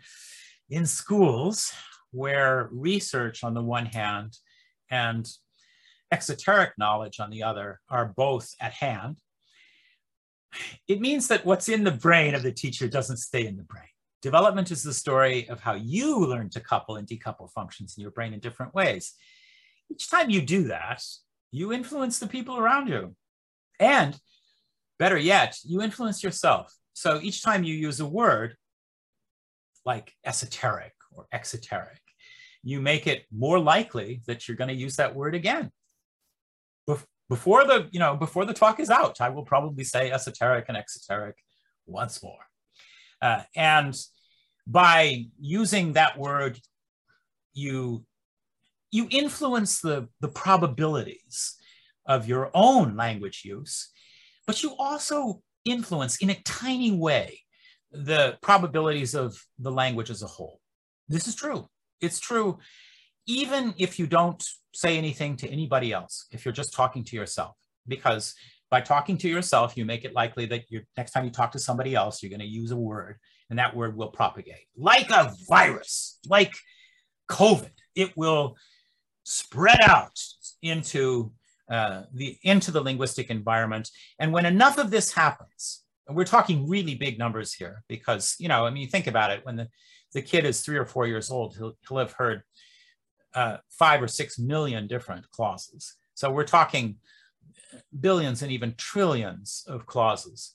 [SPEAKER 2] in schools where research on the one hand and exoteric knowledge on the other are both at hand. It means that what's in the brain of the teacher doesn't stay in the brain. Development is the story of how you learn to couple and decouple functions in your brain in different ways. Each time you do that, you influence the people around you. And better yet, you influence yourself. So each time you use a word like esoteric or exoteric, you make it more likely that you're going to use that word again. Before the, you know, before the talk is out, I will probably say esoteric and exoteric once more. Uh, and by using that word, you you influence the, the probabilities of your own language use, but you also influence in a tiny way the probabilities of the language as a whole. This is true. It's true even if you don't say anything to anybody else, if you're just talking to yourself, because by talking to yourself, you make it likely that you next time you talk to somebody else, you're going to use a word and that word will propagate like a virus, like COVID. It will spread out into uh, the into the linguistic environment. And when enough of this happens, and we're talking really big numbers here, because you know, I mean, think about it. When the the kid is three or four years old, he'll, he'll have heard uh, five or six million different clauses. So we're talking billions and even trillions of clauses.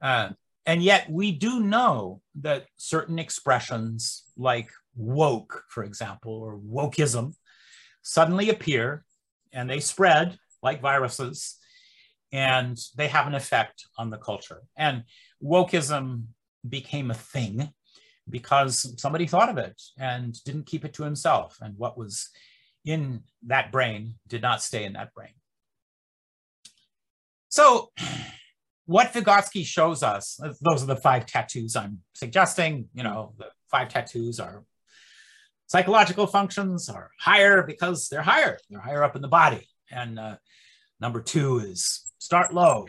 [SPEAKER 2] Uh, and yet we do know that certain expressions like woke, for example, or wokeism suddenly appear and they spread like viruses and they have an effect on the culture. And wokeism became a thing because somebody thought of it and didn't keep it to himself. And what was in that brain did not stay in that brain. So what Vygotsky shows us, those are the five tattoos I'm suggesting, you know, the five tattoos are psychological functions are higher because they're higher, they're higher up in the body. And uh, number two is start low,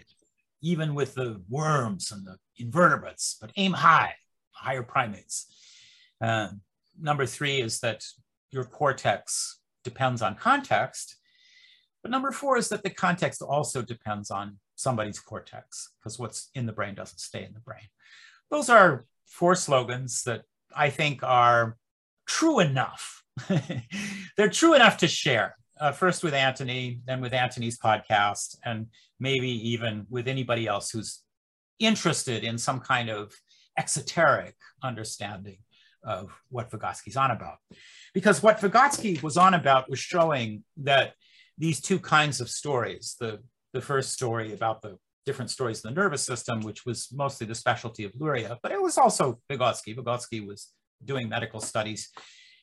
[SPEAKER 2] even with the worms and the invertebrates, but aim high higher primates. Uh, number three is that your cortex depends on context. But number four is that the context also depends on somebody's cortex because what's in the brain doesn't stay in the brain. Those are four slogans that I think are true enough. They're true enough to share. Uh, first with Anthony, then with Anthony's podcast, and maybe even with anybody else who's interested in some kind of exoteric understanding of what Vygotsky's on about. Because what Vygotsky was on about was showing that these two kinds of stories, the, the first story about the different stories in the nervous system, which was mostly the specialty of Luria, but it was also Vygotsky. Vygotsky was doing medical studies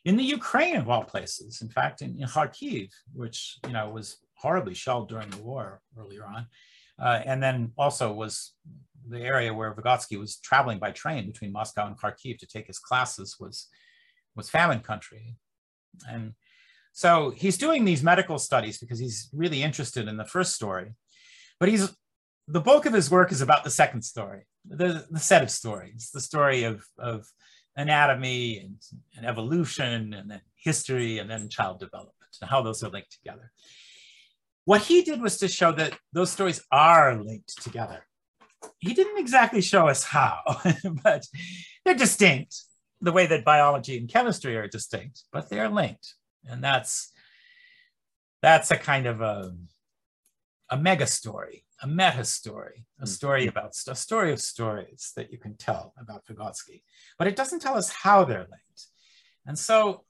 [SPEAKER 2] in the Ukraine of all places. In fact, in, in Kharkiv, which you know was horribly shelled during the war earlier on, uh, and then also was the area where Vygotsky was traveling by train between Moscow and Kharkiv to take his classes was, was famine country. And so he's doing these medical studies because he's really interested in the first story, but he's, the bulk of his work is about the second story, the, the set of stories, the story of, of anatomy and, and evolution and then history and then child development and how those are linked together. What he did was to show that those stories are linked together he didn't exactly show us how, but they're distinct the way that biology and chemistry are distinct, but they're linked. And that's that's a kind of a, a mega story, a meta story, a story about a story of stories that you can tell about Vygotsky. But it doesn't tell us how they're linked. And so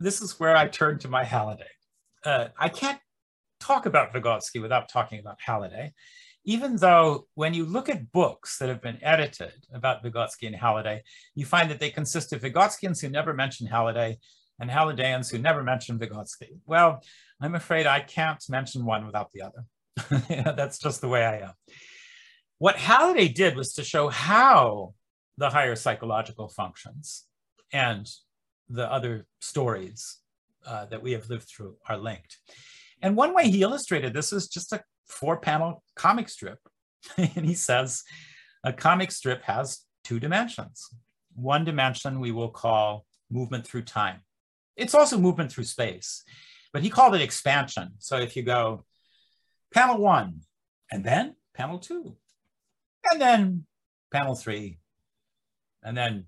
[SPEAKER 2] this is where I turn to my Halliday. Uh, I can't talk about Vygotsky without talking about Halliday, even though when you look at books that have been edited about Vygotsky and Halliday, you find that they consist of Vygotskians who never mention Halliday and Hallidayans who never mention Vygotsky. Well, I'm afraid I can't mention one without the other. That's just the way I am. What Halliday did was to show how the higher psychological functions and the other stories uh, that we have lived through are linked. And one way he illustrated this is just a four panel comic strip. and he says a comic strip has two dimensions. One dimension we will call movement through time. It's also movement through space, but he called it expansion. So if you go panel one, and then panel two, and then panel three, and then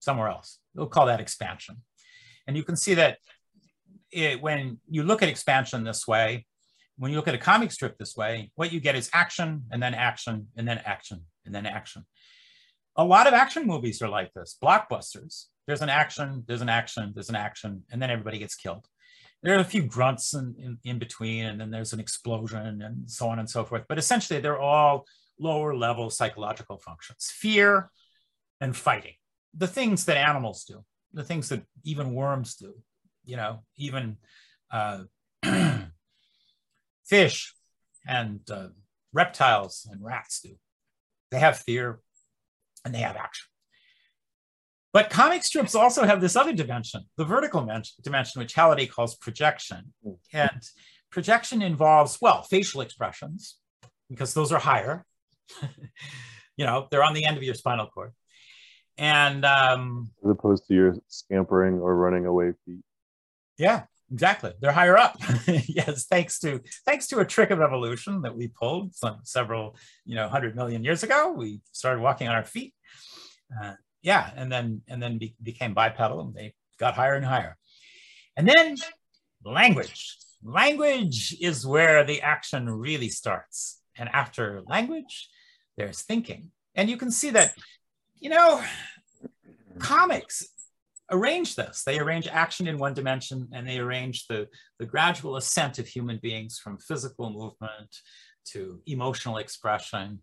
[SPEAKER 2] somewhere else, we'll call that expansion. And you can see that it, when you look at expansion this way, when you look at a comic strip this way, what you get is action and then action and then action and then action. A lot of action movies are like this, blockbusters. There's an action, there's an action, there's an action, and then everybody gets killed. There are a few grunts in, in, in between, and then there's an explosion and so on and so forth. But essentially, they're all lower level psychological functions fear and fighting, the things that animals do, the things that even worms do you know, even uh, fish and uh, reptiles and rats do. They have fear and they have action. But comic strips also have this other dimension, the vertical dimension, which Halliday calls projection. And projection involves, well, facial expressions, because those are higher. you know, they're on the end of your spinal cord. And um,
[SPEAKER 1] as opposed to your scampering or running away feet.
[SPEAKER 2] Yeah, exactly. They're higher up. yes, thanks to thanks to a trick of evolution that we pulled some several you know hundred million years ago. We started walking on our feet. Uh, yeah, and then and then be, became bipedal, and they got higher and higher. And then language. Language is where the action really starts. And after language, there's thinking. And you can see that, you know, comics arrange this. They arrange action in one dimension and they arrange the, the gradual ascent of human beings from physical movement to emotional expression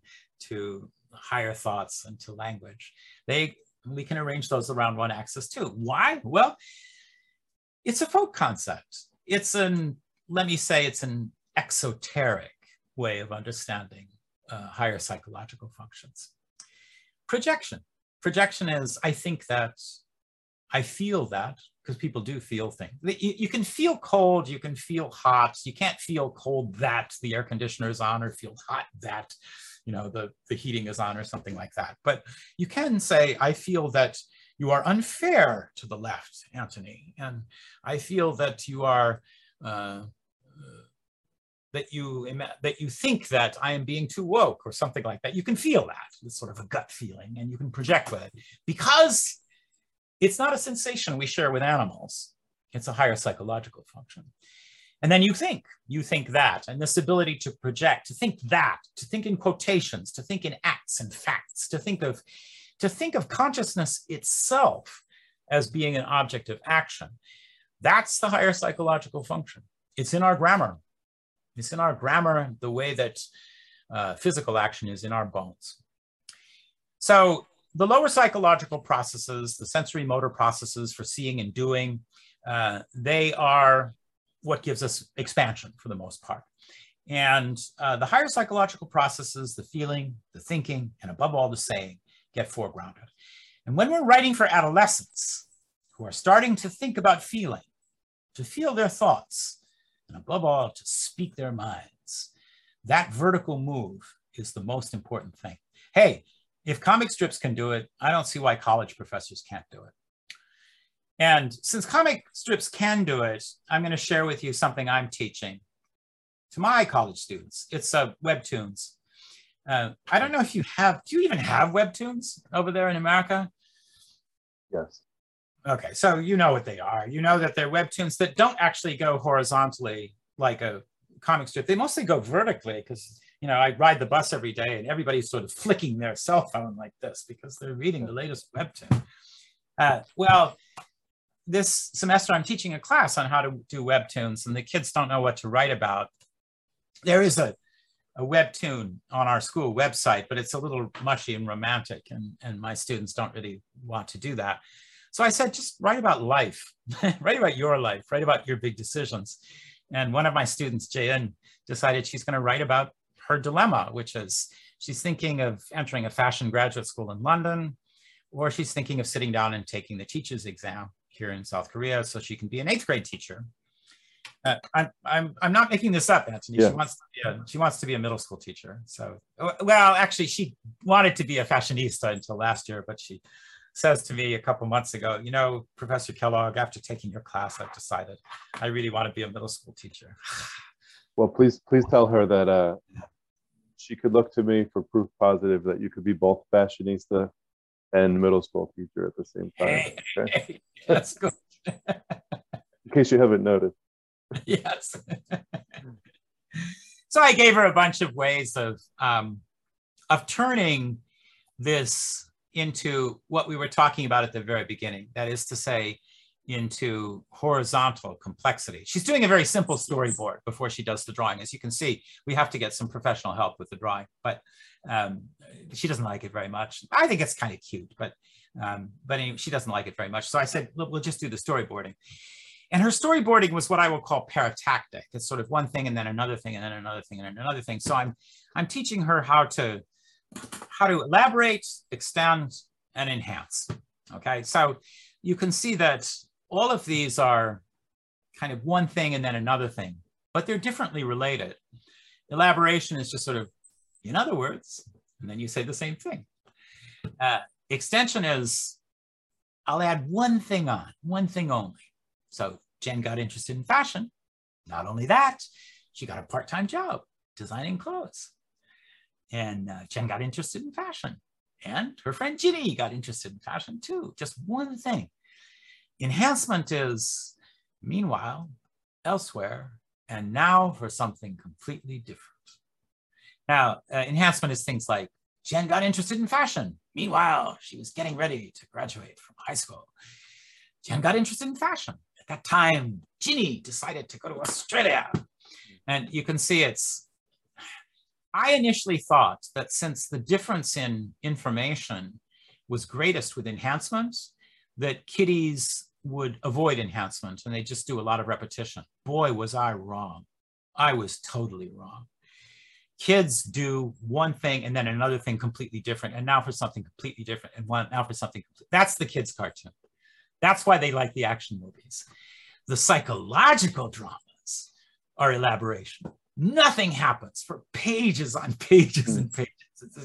[SPEAKER 2] to higher thoughts and to language. They, we can arrange those around one axis too. Why? Well, it's a folk concept. It's an, let me say, it's an exoteric way of understanding uh, higher psychological functions. Projection. Projection is, I think that I feel that because people do feel things. You, you, can feel cold, you can feel hot. You can't feel cold that the air conditioner is on or feel hot that you know the, the heating is on or something like that. But you can say, I feel that you are unfair to the left, Anthony. And I feel that you are uh, that you that you think that I am being too woke or something like that. You can feel that. It's sort of a gut feeling, and you can project with it because it's not a sensation we share with animals. It's a higher psychological function. And then you think, you think that, and this ability to project, to think that, to think in quotations, to think in acts and facts, to think of, to think of consciousness itself as being an object of action. That's the higher psychological function. It's in our grammar. It's in our grammar the way that uh, physical action is in our bones. So the lower psychological processes, the sensory motor processes for seeing and doing, uh, they are what gives us expansion for the most part. And uh, the higher psychological processes, the feeling, the thinking, and above all, the saying, get foregrounded. And when we're writing for adolescents who are starting to think about feeling, to feel their thoughts, and above all, to speak their minds, that vertical move is the most important thing. Hey, if comic strips can do it, I don't see why college professors can't do it. And since comic strips can do it, I'm going to share with you something I'm teaching to my college students. It's uh, webtoons. Uh, I don't know if you have, do you even have webtoons over there in America?
[SPEAKER 1] Yes.
[SPEAKER 2] Okay, so you know what they are. You know that they're webtoons that don't actually go horizontally like a comic strip. They mostly go vertically because you know I ride the bus every day and everybody's sort of flicking their cell phone like this because they're reading the latest webtoon. Uh, well, this semester I'm teaching a class on how to do webtoons and the kids don't know what to write about. There is a a webtoon on our school website, but it's a little mushy and romantic, and, and my students don't really want to do that. So I said, just write about life, write about your life, write about your big decisions. And one of my students, Jayan, decided she's going to write about her dilemma, which is she's thinking of entering a fashion graduate school in London, or she's thinking of sitting down and taking the teacher's exam here in South Korea so she can be an eighth grade teacher. Uh, I'm, I'm, I'm not making this up, Anthony. Yeah. She wants to be a, she wants to be a middle school teacher. So, well, actually, she wanted to be a fashionista until last year, but she says to me a couple months ago, you know, Professor Kellogg, after taking your class, I've decided I really want to be a middle school teacher.
[SPEAKER 1] well, please, please tell her that uh, she could look to me for proof positive that you could be both fashionista and middle school teacher at the same time.
[SPEAKER 2] Okay? that's good.
[SPEAKER 1] In case you haven't noticed.
[SPEAKER 2] yes. so I gave her a bunch of ways of um, of turning this into what we were talking about at the very beginning. That is to say, into horizontal complexity. She's doing a very simple storyboard before she does the drawing. As you can see, we have to get some professional help with the drawing, but um, she doesn't like it very much. I think it's kind of cute, but um, but anyway, she doesn't like it very much. So I said, we'll just do the storyboarding. And her storyboarding was what I will call paratactic. It's sort of one thing and then another thing and then another thing and then another thing. So I'm I'm teaching her how to how to elaborate, extend, and enhance. Okay, so you can see that all of these are kind of one thing and then another thing, but they're differently related. Elaboration is just sort of, in other words, and then you say the same thing. Uh, extension is, I'll add one thing on, one thing only. So Jen got interested in fashion. Not only that, she got a part-time job designing clothes. And uh, Jen got interested in fashion. And her friend Ginny got interested in fashion too. Just one thing. Enhancement is, meanwhile, elsewhere, and now for something completely different. Now, uh, enhancement is things like Jen got interested in fashion. Meanwhile, she was getting ready to graduate from high school. Jen got interested in fashion. At that time, Ginny decided to go to Australia. And you can see it's I initially thought that since the difference in information was greatest with enhancements, that kiddies would avoid enhancement and they just do a lot of repetition. Boy, was I wrong. I was totally wrong. Kids do one thing and then another thing completely different, and now for something completely different, and one now for something. That's the kids' cartoon. That's why they like the action movies. The psychological dramas are elaboration nothing happens for pages on pages and pages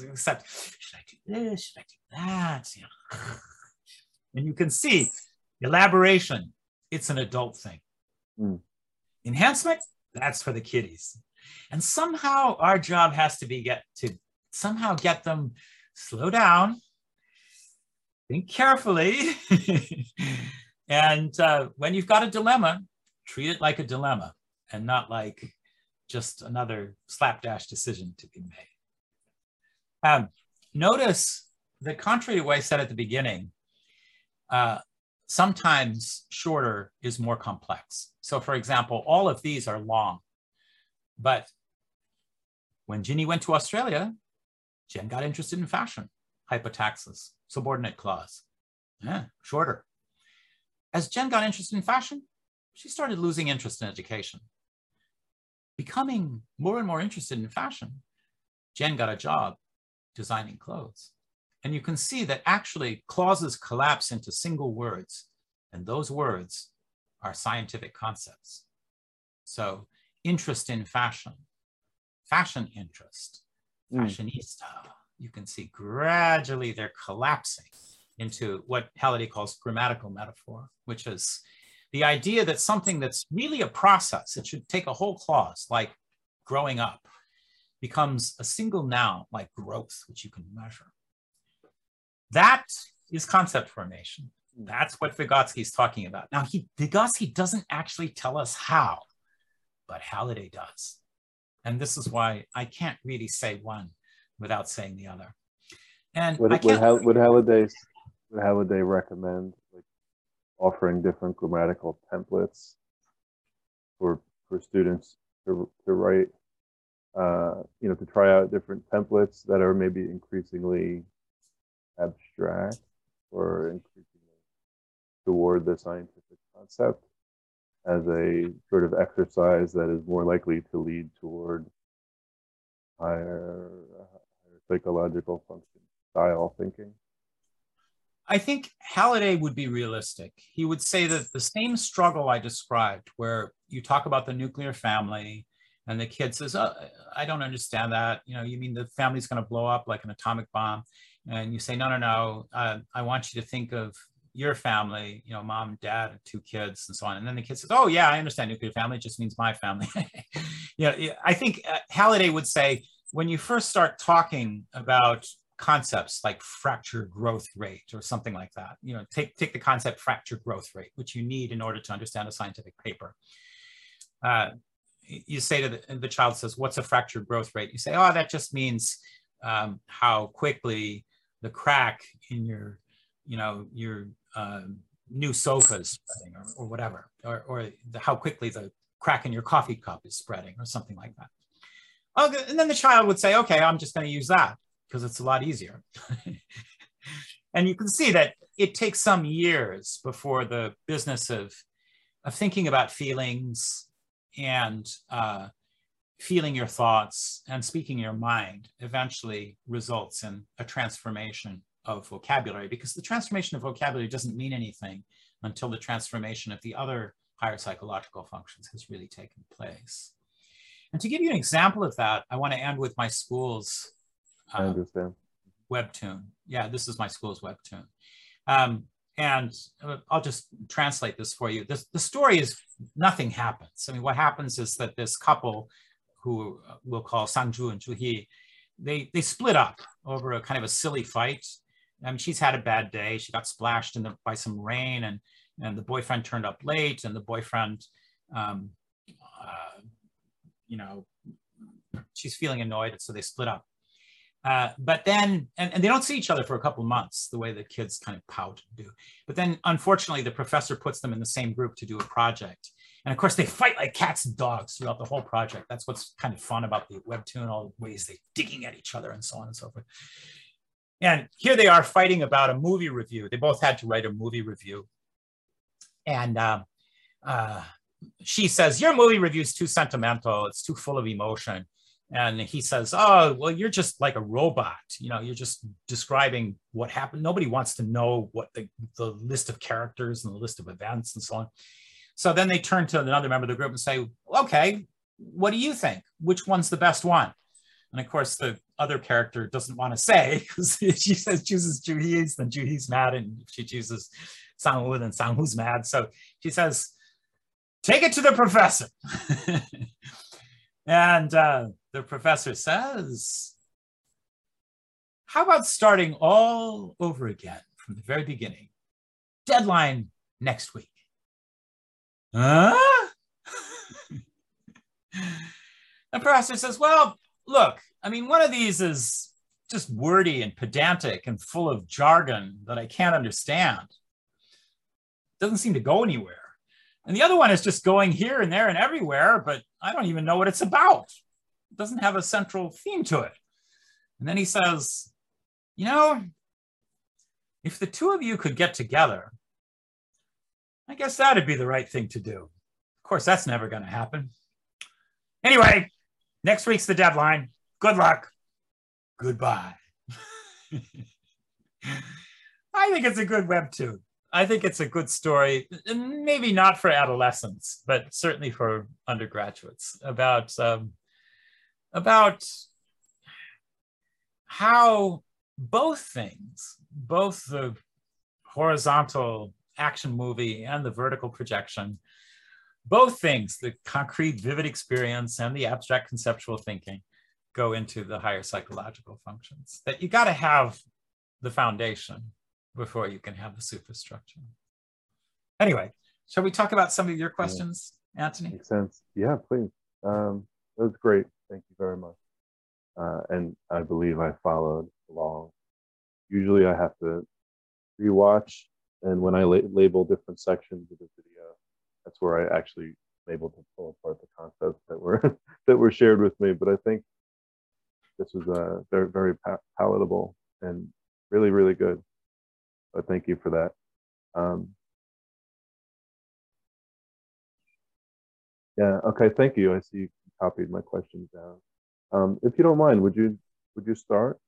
[SPEAKER 2] except should I do this? Should I do that? You know. And you can see elaboration, it's an adult thing. Mm. Enhancement, that's for the kiddies. And somehow our job has to be get to somehow get them slow down, think carefully. and uh, when you've got a dilemma, treat it like a dilemma and not like just another slapdash decision to be made. Um, notice that contrary to what I said at the beginning, uh, sometimes shorter is more complex. So for example, all of these are long, but when Ginny went to Australia, Jen got interested in fashion, hypotaxis, subordinate clause, yeah, shorter. As Jen got interested in fashion, she started losing interest in education becoming more and more interested in fashion, Jen got a job designing clothes. And you can see that actually clauses collapse into single words, and those words are scientific concepts. So interest in fashion, fashion interest, mm. fashionista, you can see gradually they're collapsing into what Halliday calls grammatical metaphor, which is the idea that something that's really a process, it should take a whole clause, like growing up, becomes a single noun like growth, which you can measure. That is concept formation. That's what Vygotsky is talking about. Now, he, Vygotsky doesn't actually tell us how, but Halliday does. And this is why I can't really say one without saying the other. And
[SPEAKER 1] would, would, would Halliday would Halliday recommend like offering different grammatical templates for for students to to write? Uh, you know, to try out different templates that are maybe increasingly abstract or increasingly toward the scientific concept as a sort of exercise that is more likely to lead toward higher, higher psychological function style thinking?
[SPEAKER 2] I think Halliday would be realistic. He would say that the same struggle I described, where you talk about the nuclear family and the kid says, oh, uh, I don't understand that. You know, you mean the family's going to blow up like an atomic bomb? And you say, no, no, no. Uh, I want you to think of your family, you know, mom, dad, two kids, and so on. And then the kid says, "Oh yeah, I understand. Nuclear family It just means my family." you know, I think uh, Halliday would say when you first start talking about concepts like fracture growth rate or something like that, you know, take take the concept fracture growth rate, which you need in order to understand a scientific paper. Uh, you say to the, the child says, "What's a fracture growth rate?" You say, "Oh, that just means um, how quickly the crack in your, you know, your uh, new sofas spreading or, or whatever, or, or the, how quickly the crack in your coffee cup is spreading or something like that. Okay, and then the child would say, okay, I'm just going to use that because it's a lot easier. and you can see that it takes some years before the business of, of thinking about feelings and uh, feeling your thoughts and speaking your mind eventually results in a transformation of vocabulary because the transformation of vocabulary doesn't mean anything until the transformation of the other higher psychological functions has really taken place. And to give you an example of that, I want to end with my school's
[SPEAKER 1] I understand.
[SPEAKER 2] webtoon. Yeah, this is my school's webtoon. Um, and uh, I'll just translate this for you. This, the story is nothing happens. I mean, what happens is that this couple who we'll call Sanju and Juhi, they, they split up over a kind of a silly fight um, she's had a bad day. She got splashed in the, by some rain, and and the boyfriend turned up late, and the boyfriend, um, uh, you know, she's feeling annoyed, so they split up. Uh, but then, and, and they don't see each other for a couple of months, the way the kids kind of pout and do. But then, unfortunately, the professor puts them in the same group to do a project. And of course, they fight like cats and dogs throughout the whole project. That's what's kind of fun about the webtoon, all the ways they're digging at each other and so on and so forth. And here they are fighting about a movie review. They both had to write a movie review. And uh, uh, she says, Your movie review is too sentimental, it's too full of emotion. And he says, Oh, well, you're just like a robot. You know, you're just describing what happened. Nobody wants to know what the, the list of characters and the list of events and so on. So then they turn to another member of the group and say, Okay, what do you think? Which one's the best one? And of course, the other character doesn't want to say because she says chooses Juhi's, then Juhi's mad, and if she chooses Sangwoo, then Sangwoo's mad. So she says, "Take it to the professor." and uh, the professor says, "How about starting all over again from the very beginning? Deadline next week." Huh? the professor says, "Well." look, I mean, one of these is just wordy and pedantic and full of jargon that I can't understand. Doesn't seem to go anywhere. And the other one is just going here and there and everywhere, but I don't even know what it's about. Doesn't have a central theme to it. And then he says, you know, if the two of you could get together, I guess that'd be the right thing to do. Of course, that's never going to happen. Anyway, Next week's the deadline. Good luck. Goodbye. I think it's a good webtoon. I think it's a good story, maybe not for adolescents, but certainly for undergraduates about um, about how both things, both the horizontal action movie and the vertical projection, both things, the concrete, vivid experience and the abstract conceptual thinking, go into the higher psychological functions. That you got to have the foundation before you can have the superstructure. Anyway, shall we talk about some of your questions, yeah. Anthony?
[SPEAKER 1] Makes sense. Yeah, please. Um, that was great. Thank you very much. Uh, and I believe I followed along. Usually I have to rewatch, and when I la label different sections of the video, that's where I actually am able to pull apart the concepts that were that were shared with me. But I think this was uh, very very palatable and really really good. So thank you for that. Um, yeah. Okay. Thank you. I see copied my questions down. Um, if you don't mind, would you would you start?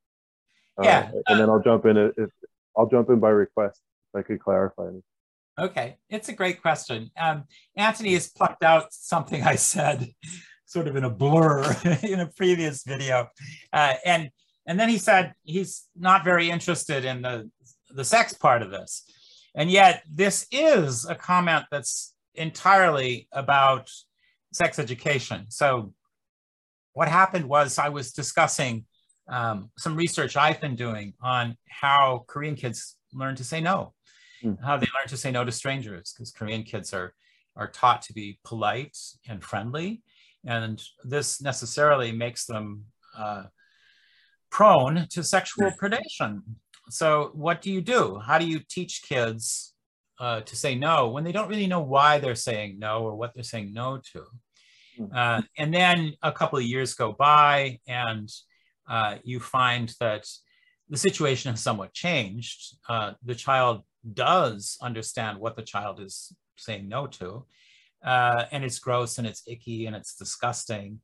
[SPEAKER 2] Uh, yeah.
[SPEAKER 1] Uh, and then I'll jump in if I'll jump in by request if I could clarify.
[SPEAKER 2] Okay, it's a great question. Um, Anthony has plucked out something I said, sort of in a blur in a previous video, uh, and and then he said he's not very interested in the the sex part of this, and yet this is a comment that's entirely about sex education. So what happened was I was discussing um, some research I've been doing on how Korean kids learn to say no, mm. how they learn to say no to strangers, because Korean kids are, are taught to be polite and friendly. And this necessarily makes them uh, prone to sexual predation. So what do you do? How do you teach kids uh, to say no when they don't really know why they're saying no or what they're saying no to? Hmm. Uh, and then a couple of years go by and uh, you find that the situation has somewhat changed. Uh, the child does understand what the child is saying no to, uh, and it's gross and it's icky and it's disgusting.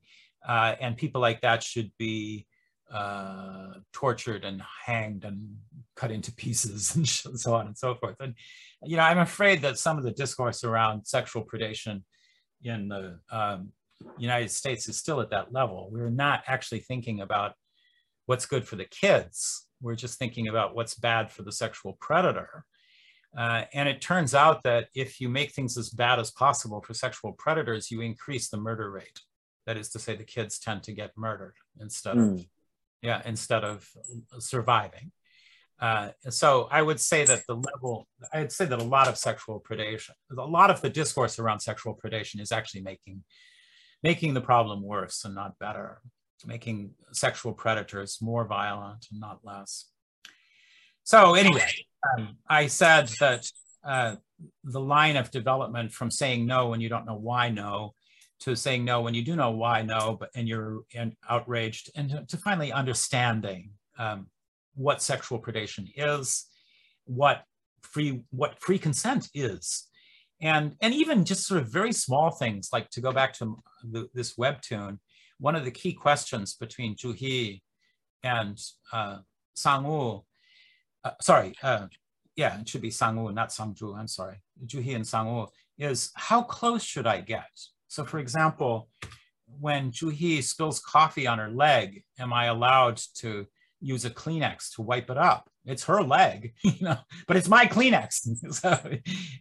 [SPEAKER 2] Uh, and people like that should be uh, tortured and hanged and cut into pieces and so on and so forth. And, you know, I'm afraid that some of the discourse around sexual predation in the um, United States is still at that level. We're not actually thinking about what's good for the kids. We're just thinking about what's bad for the sexual predator. Uh, and it turns out that if you make things as bad as possible for sexual predators, you increase the murder rate. That is to say, the kids tend to get murdered instead mm. of, hmm. yeah, instead of surviving. Uh, so I would say that the level, I'd say that a lot of sexual predation, a lot of the discourse around sexual predation is actually making, making the problem worse and not better making sexual predators more violent and not less. So anyway, um, I said that uh, the line of development from saying no when you don't know why no to saying no when you do know why no, but and you're and outraged, and to, to finally understanding um, what sexual predation is, what free what free consent is, and and even just sort of very small things like to go back to the, this webtoon one of the key questions between Juhi and uh, Sangwoo, uh, sorry, uh, yeah, it should be Sangwoo, not Sangju, I'm sorry, Juhi and Sangwoo, is how close should I get? So for example, when Juhi spills coffee on her leg, am I allowed to use a Kleenex to wipe it up? It's her leg, you know, but it's my Kleenex. so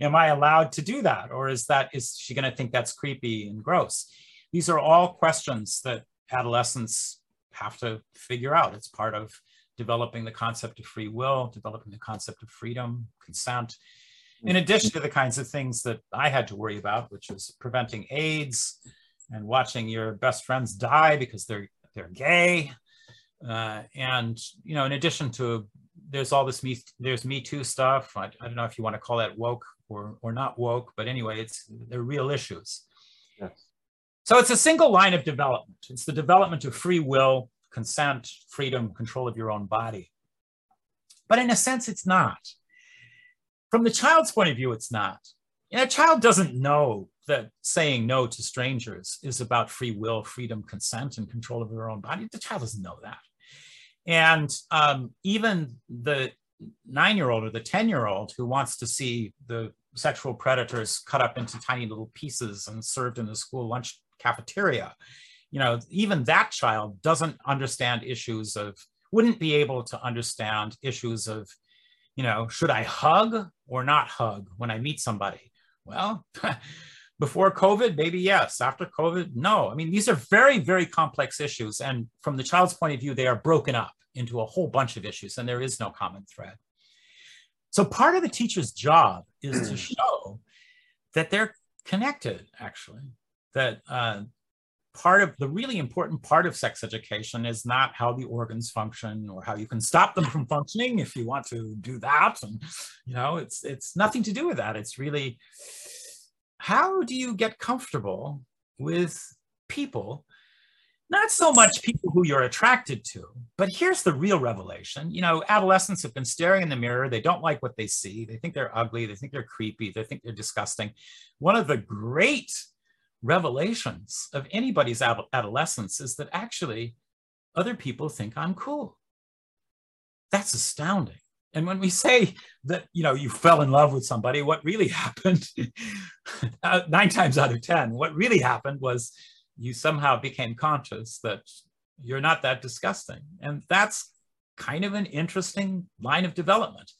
[SPEAKER 2] am I allowed to do that? Or is that, is she gonna think that's creepy and gross? These are all questions that adolescents have to figure out. It's part of developing the concept of free will, developing the concept of freedom, consent, in addition to the kinds of things that I had to worry about, which was preventing AIDS and watching your best friends die because they're they're gay. Uh, and you know, in addition to there's all this me there's Me Too stuff. I, I don't know if you want to call that woke or or not woke, but anyway, it's they're real issues. Yes. So it's a single line of development. It's the development of free will, consent, freedom, control of your own body. But in a sense, it's not. From the child's point of view, it's not. And a child doesn't know that saying no to strangers is about free will, freedom, consent, and control of their own body. The child doesn't know that. And um, even the nine year old or the 10 year old who wants to see the sexual predators cut up into tiny little pieces and served in the school lunch cafeteria. You know, even that child doesn't understand issues of, wouldn't be able to understand issues of, you know, should I hug or not hug when I meet somebody? Well, before COVID, maybe yes. After COVID, no. I mean, these are very, very complex issues. And from the child's point of view, they are broken up into a whole bunch of issues, and there is no common thread. So part of the teacher's job is to show that they're connected, actually, that uh, part of the really important part of sex education is not how the organs function or how you can stop them from functioning if you want to do that and you know it's it's nothing to do with that it's really how do you get comfortable with people? Not so much people who you're attracted to but here's the real revelation. You know adolescents have been staring in the mirror. They don't like what they see. They think they're ugly. They think they're creepy. They think they're disgusting. One of the great revelations of anybody's adolescence is that actually other people think I'm cool. That's astounding. And when we say that, you know, you fell in love with somebody, what really happened, uh, nine times out of 10, what really happened was you somehow became conscious that you're not that disgusting. And that's kind of an interesting line of development.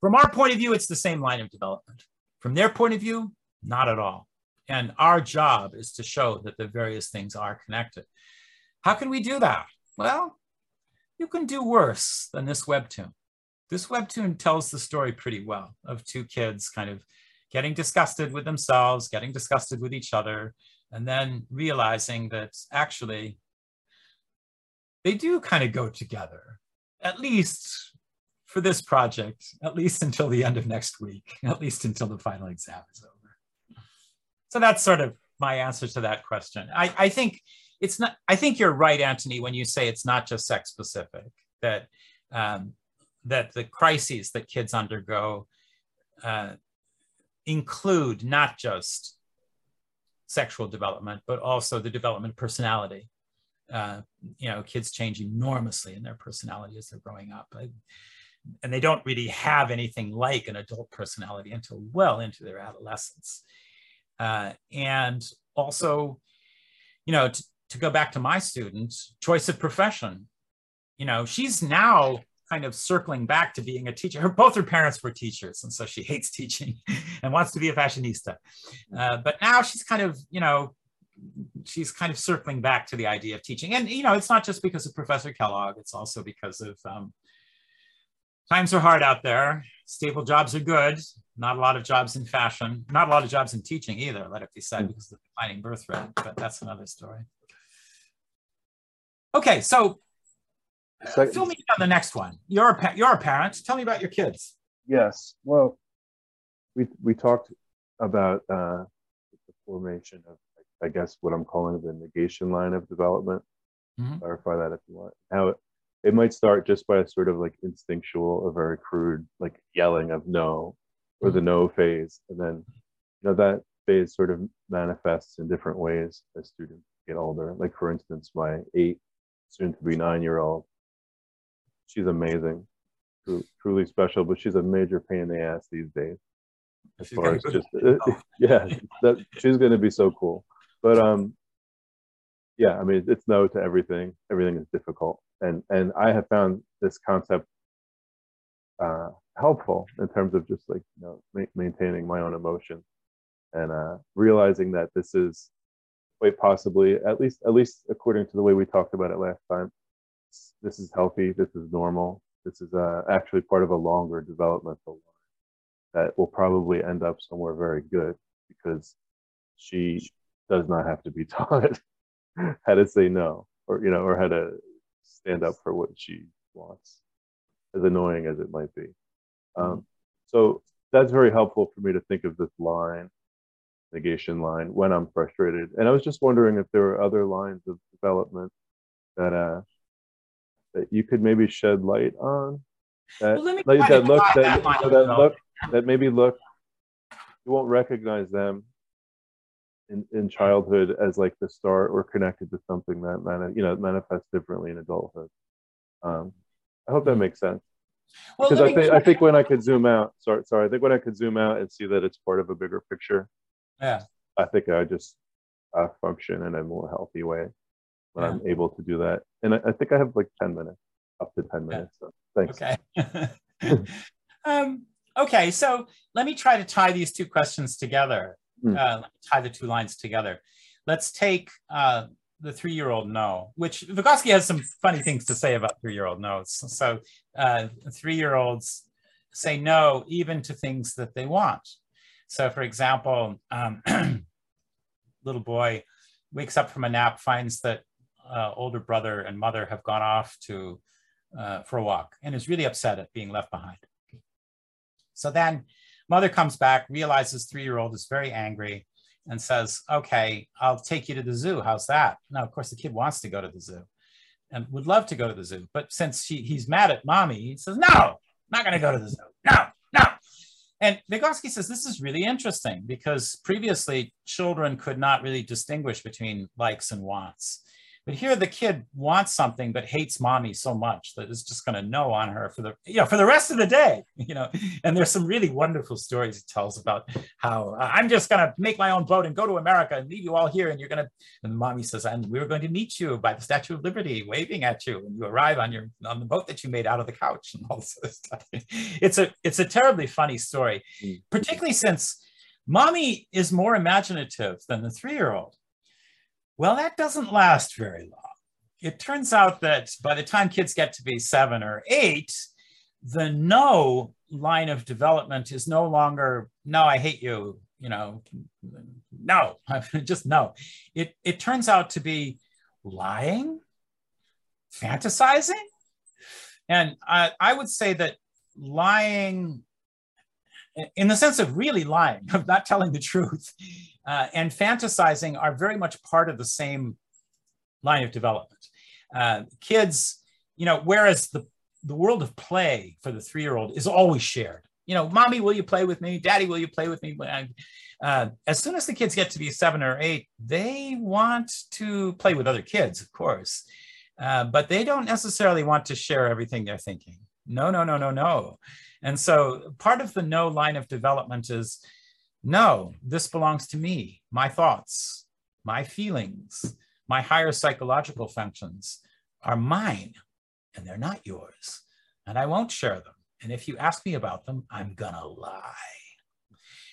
[SPEAKER 2] From our point of view, it's the same line of development. From their point of view, not at all. And our job is to show that the various things are connected. How can we do that? Well, you can do worse than this webtoon. This webtoon tells the story pretty well of two kids kind of getting disgusted with themselves, getting disgusted with each other, and then realizing that actually they do kind of go together, at least for this project, at least until the end of next week, at least until the final exam is over. So that's sort of my answer to that question. I, I think it's not, I think you're right, Anthony, when you say it's not just sex specific, that, um, that the crises that kids undergo uh, include not just sexual development, but also the development of personality. Uh, you know, kids change enormously in their personality as they're growing up. I, and they don't really have anything like an adult personality until well into their adolescence. Uh, and also, you know, to, go back to my student, choice of profession. You know, she's now kind of circling back to being a teacher. Her both her parents were teachers, and so she hates teaching and wants to be a fashionista. Uh, but now she's kind of, you know, she's kind of circling back to the idea of teaching. And you know, it's not just because of Professor Kellogg; it's also because of um, times are hard out there. Stable jobs are good, not a lot of jobs in fashion, not a lot of jobs in teaching either, let it be said, hmm. because of the declining birth rate, but that's another story. Okay, so, uh, fill me on the next one. You're a, you're a parent. Tell me about your kids.
[SPEAKER 1] Yes. Well, we, we talked about uh, the formation of, I guess, what I'm calling the negation line of development. Mm-hmm. Clarify that if you want. How it, it might start just by a sort of like instinctual, a very crude, like yelling of no, or the no phase. And then, you know, that phase sort of manifests in different ways as students get older. Like, for instance, my eight, soon to be nine year old, she's amazing, truly special, but she's a major pain in the ass these days. As she's far as just, yeah, that she's going to be so cool. But, um, yeah, I mean, it's no to everything. Everything is difficult. And, and I have found this concept uh, helpful in terms of just like you know ma- maintaining my own emotions and uh, realizing that this is quite possibly at least at least according to the way we talked about it last time this is healthy this is normal this is uh, actually part of a longer developmental line that will probably end up somewhere very good because she does not have to be taught how to say no or you know or how to stand up for what she wants as annoying as it might be um, so that's very helpful for me to think of this line, negation line, when I'm frustrated. And I was just wondering if there were other lines of development that uh, that you could maybe shed light on that well, like, that look that, that, that look that maybe look you won't recognize them in, in childhood as like the start or connected to something that man, you know manifests differently in adulthood. Um, I hope that makes sense. Well, because I think I think when I could zoom out, sorry, sorry, I think when I could zoom out and see that it's part of a bigger picture,
[SPEAKER 2] yeah,
[SPEAKER 1] I think I just uh, function in a more healthy way when yeah. I'm able to do that. And I, I, think I have like ten minutes, up to ten minutes. Yeah. So thanks.
[SPEAKER 2] Okay. um, okay, so let me try to tie these two questions together.
[SPEAKER 1] Hmm.
[SPEAKER 2] Uh, tie the two lines together. Let's take uh, the three-year-old no, which Vygotsky has some funny things to say about three-year-old no's. So uh, three-year-olds say no even to things that they want. So for example, um, little boy wakes up from a nap, finds that uh, older brother and mother have gone off to uh, for a walk and is really upset at being left behind. So then mother comes back, realizes three-year-old is very angry and says, okay, I'll take you to the zoo. How's that? Now, of course, the kid wants to go to the zoo and would love to go to the zoo. But since she, he's mad at mommy, he says, no, not going to go to the zoo. No, no. And Vygotsky says this is really interesting because previously children could not really distinguish between likes and wants. But here the kid wants something but hates mommy so much that it's just going to know on her for the you know for the rest of the day, you know. And there's some really wonderful stories he tells about how I'm just going to make my own boat and go to America and leave you all here and you're going to and mommy says and we're going to meet you by the Statue of Liberty waving at you and you arrive on your on the boat that you made out of the couch and all this other stuff. It's a it's a terribly funny story,
[SPEAKER 1] Mm.
[SPEAKER 2] particularly since mommy is more imaginative than the 3-year-old. Well, that doesn't last very long. It turns out that by the time kids get to be seven or eight, the no line of development is no longer, no, I hate you, you know, no, just no. It, it turns out to be lying, fantasizing. And I, I would say that lying, in the sense of really lying, of not telling the truth, uh, and fantasizing are very much part of the same line of development. Uh, kids, you know, whereas the, the world of play for the three-year-old is always shared. You know, mommy, will you play with me? Daddy, will you play with me? Uh, as soon as the kids get to be seven or eight, they want to play with other kids, of course, uh, but they don't necessarily want to share everything they're thinking. No, no, no, no, no. And so part of the no line of development is, no, this belongs to me, my thoughts, my feelings, my higher psychological functions are mine and they're not yours. And I won't share them. And if you ask me about them, I'm gonna lie.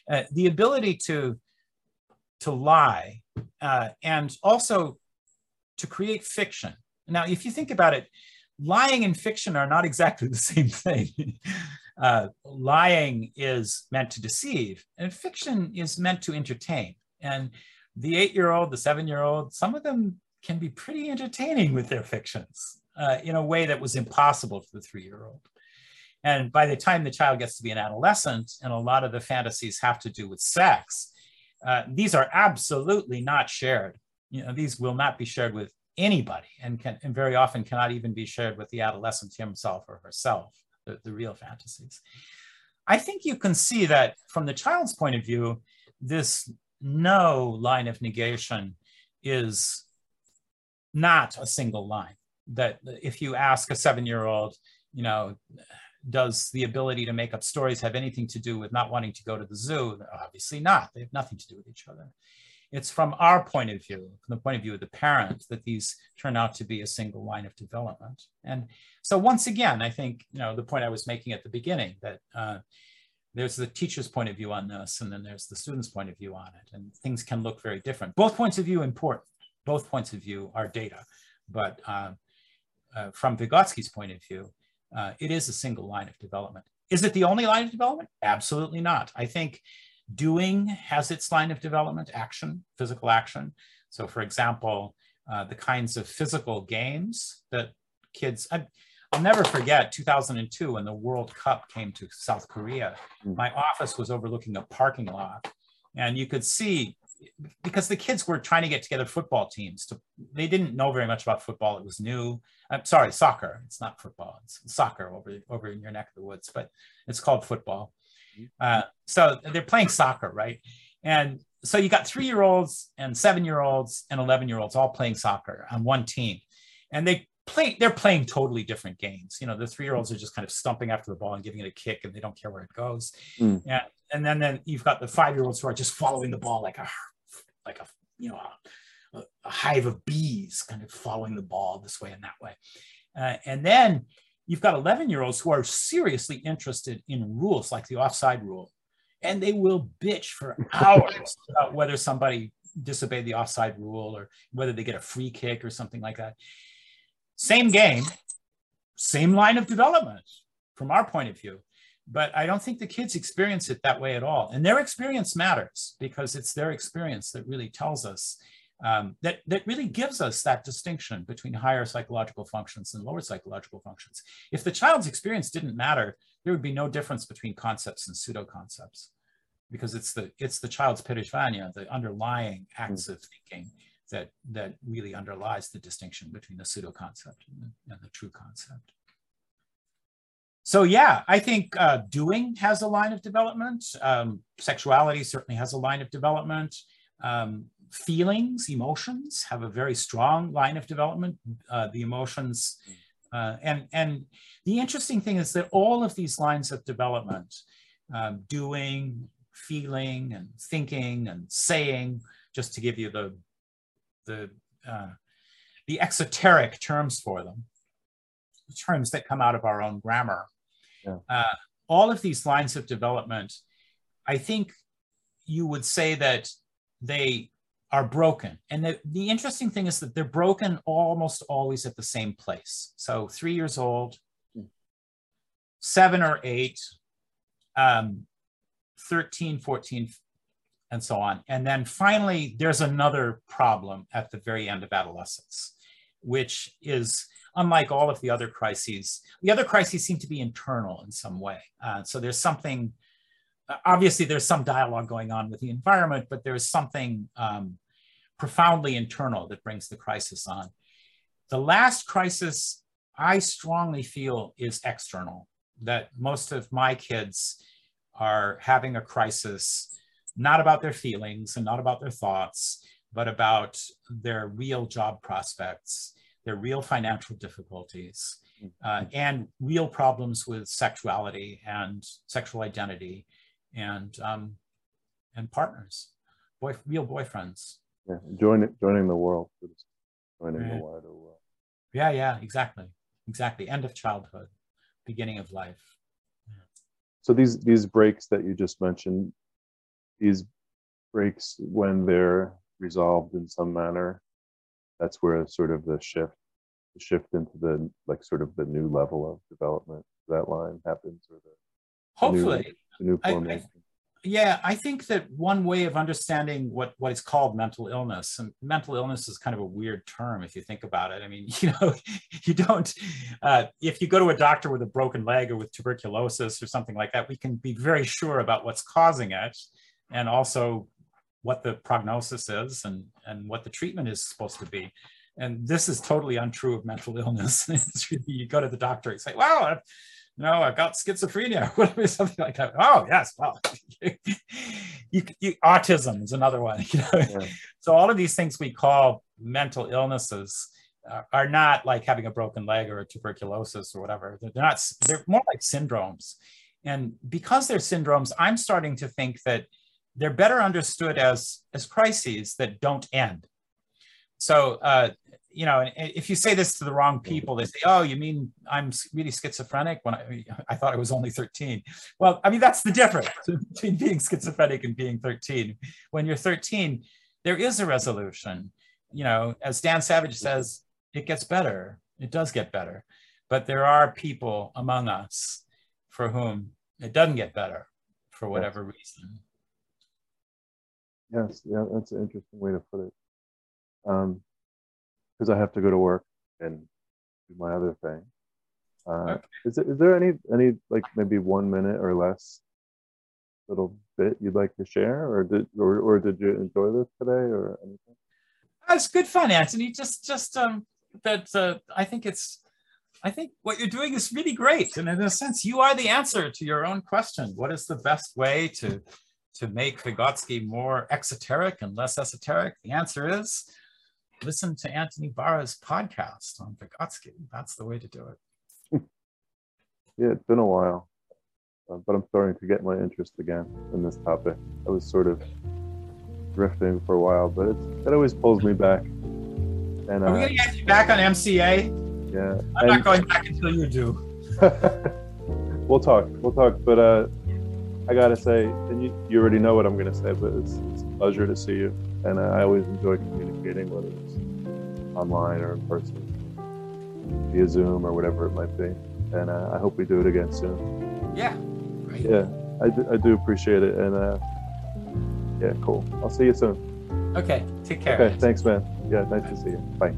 [SPEAKER 2] Uh, the ability to, to lie uh, and also to create fiction. Now, if you think about it, lying and fiction are not exactly the same thing. Uh, lying is meant to deceive, and fiction is meant to entertain. And the eight year old, the seven year old, some of them can be pretty entertaining with their fictions uh, in a way that was impossible for the three year old. And by the time the child gets to be an adolescent, and a lot of the fantasies have to do with sex, uh, these are absolutely not shared. You know, these will not be shared with anybody and can and very often cannot even be shared with the adolescent himself or herself the, the real fantasies. I think you can see that from the child's point of view, this no line of negation is not a single line. That if you ask a seven year old, you know, does the ability to make up stories have anything to do with not wanting to go to the zoo? Obviously not. They have nothing to do with each other. It's from our point of view, from the point of view of the parent, that these turn out to be a single line of development. And so once again, I think, you know, the point I was making at the beginning that uh, there's the teacher's point of view on this, and then there's the student's point of view on it, and things can look very different. Both points of view important. Both points of view are data, but uh, uh, from Vygotsky's point of view, uh, it is a single line of development. Is it the only line of development? Absolutely not. I think doing has its line of development, action, physical action. So for example, uh, the kinds of physical games that kids, I, will never forget 2002 when the World Cup came to South Korea.
[SPEAKER 1] Mm.
[SPEAKER 2] My office was overlooking a parking lot and you could see because the kids were trying to get together football teams to they didn't know very much about football it was new i'm sorry soccer it's not football it's soccer over over in your neck of the woods but it's called football uh, so they're playing soccer right? And so you got three year olds and seven year olds and 11 year olds all playing soccer on one team. And they play they're playing totally different games. You know the three year olds are just kind of stumping after the ball and giving it a kick and they don't care where it goes.
[SPEAKER 1] Mm.
[SPEAKER 2] yeah and then then you've got the five year olds who are just following the ball like a like a you know a, a hive of bees kind of following the ball this way and that way. Uh, and then you've got 11 year olds who are seriously interested in rules like the offside rule and they will bitch for hours about whether somebody disobeyed the offside rule or whether they get a free kick or something like that. Same game, same line of development from our point of view. But I don't think the kids experience it that way at all. And their experience matters because it's their experience that really tells us um, that, that really gives us that distinction between higher psychological functions and lower psychological functions. If the child's experience didn't matter, there would be no difference between concepts and pseudo concepts because it's the it's the child's perezhivanie, the underlying acts of thinking that that really underlies the distinction between the pseudo concept and the, and the true concept. So yeah, I think uh, doing has a line of development. Um, sexuality certainly has a line of development. Um, feelings, emotions have a very strong line of development. Uh, the emotions, uh, and and the interesting thing is that all of these lines of development, um, doing, feeling and thinking and saying, just to give you the, the, uh, the exoteric terms for them, terms that come out of our own grammar. Yeah. Uh, all of these lines of development, I think you would say that they are broken. And the, the interesting thing is that they're broken almost always at the same place. So three years old, seven or eight, um, 13, 14, and so on. And then finally, there's another problem at the very end of adolescence, which is unlike all of the other crises. The other crises seem to be internal in some way. Uh, so there's something, obviously, there's some dialogue going on with the environment, but there's something um, profoundly internal that brings the crisis on. The last crisis, I strongly feel, is external, that most of my kids are having a crisis, not about their feelings and not about their thoughts, but about their real job prospects, their real financial difficulties, uh, and real problems with sexuality and sexual identity and um, and partners, boy, real boyfriends.
[SPEAKER 1] Yeah, joining joining the world, joining the wider world.
[SPEAKER 2] Yeah, yeah, exactly, exactly. End of childhood, beginning of life
[SPEAKER 1] so these these breaks that you just mentioned these breaks when they're resolved in some manner that's where sort of the shift the shift into the like sort of the new level of development that line happens or the
[SPEAKER 2] hopefully
[SPEAKER 1] the new, new formation
[SPEAKER 2] yeah, I think that one way of understanding what what is called mental illness, and mental illness is kind of a weird term if you think about it. I mean, you know, you don't. Uh, if you go to a doctor with a broken leg or with tuberculosis or something like that, we can be very sure about what's causing it, and also what the prognosis is and and what the treatment is supposed to be. And this is totally untrue of mental illness. you go to the doctor and say, "Well." No, I've got schizophrenia, whatever, something like that. Oh, yes, well, you, you, autism is another one. You know? Yeah. So all of these things we call mental illnesses uh, are not like having a broken leg or tuberculosis or whatever. They're not. They're more like syndromes, and because they're syndromes, I'm starting to think that they're better understood as as crises that don't end. So uh, you know, if you say this to the wrong people, they say, "Oh, you mean I'm really schizophrenic?" When I, I thought I was only 13. Well, I mean that's the difference between being schizophrenic and being 13. When you're 13, there is a resolution. You know, as Dan Savage says, it gets better. It does get better, but there are people among us for whom it doesn't get better for whatever yes. reason.
[SPEAKER 1] Yes, yeah, that's an interesting way to put it. Um, because I have to go to work and do my other thing. Uh, okay. Is there, is there any any like maybe one minute or less little bit you'd like to share, or did or, or did you enjoy this today, or anything?
[SPEAKER 2] It's good fun, Anthony. Just just um, that uh, I think it's I think what you're doing is really great, and in a sense, you are the answer to your own question. What is the best way to to make Vygotsky more exoteric and less esoteric? The answer is listen to Anthony Barra's podcast on Vygotsky. That's the way to do it.
[SPEAKER 1] yeah, it's been a while, uh, but I'm starting to get my interest again in this topic. I was sort of drifting for a while, but it's, it always pulls me back.
[SPEAKER 2] And, Are we uh, going to get you back on MCA?
[SPEAKER 1] Yeah.
[SPEAKER 2] I'm and, not going back until you do.
[SPEAKER 1] we'll talk. We'll talk. But uh, I gotta say, and you, you already know what I'm gonna say, but it's, it's a pleasure to see you, and uh, I always enjoy communicating, whether it's online or in person, via Zoom or whatever it might be. And uh, I hope we do it again soon.
[SPEAKER 2] Yeah. Great.
[SPEAKER 1] Yeah, I do, I do appreciate it, and uh, yeah, cool. I'll see you soon.
[SPEAKER 2] Okay. Take care.
[SPEAKER 1] Okay, thanks, man. Yeah, nice to see you. Bye.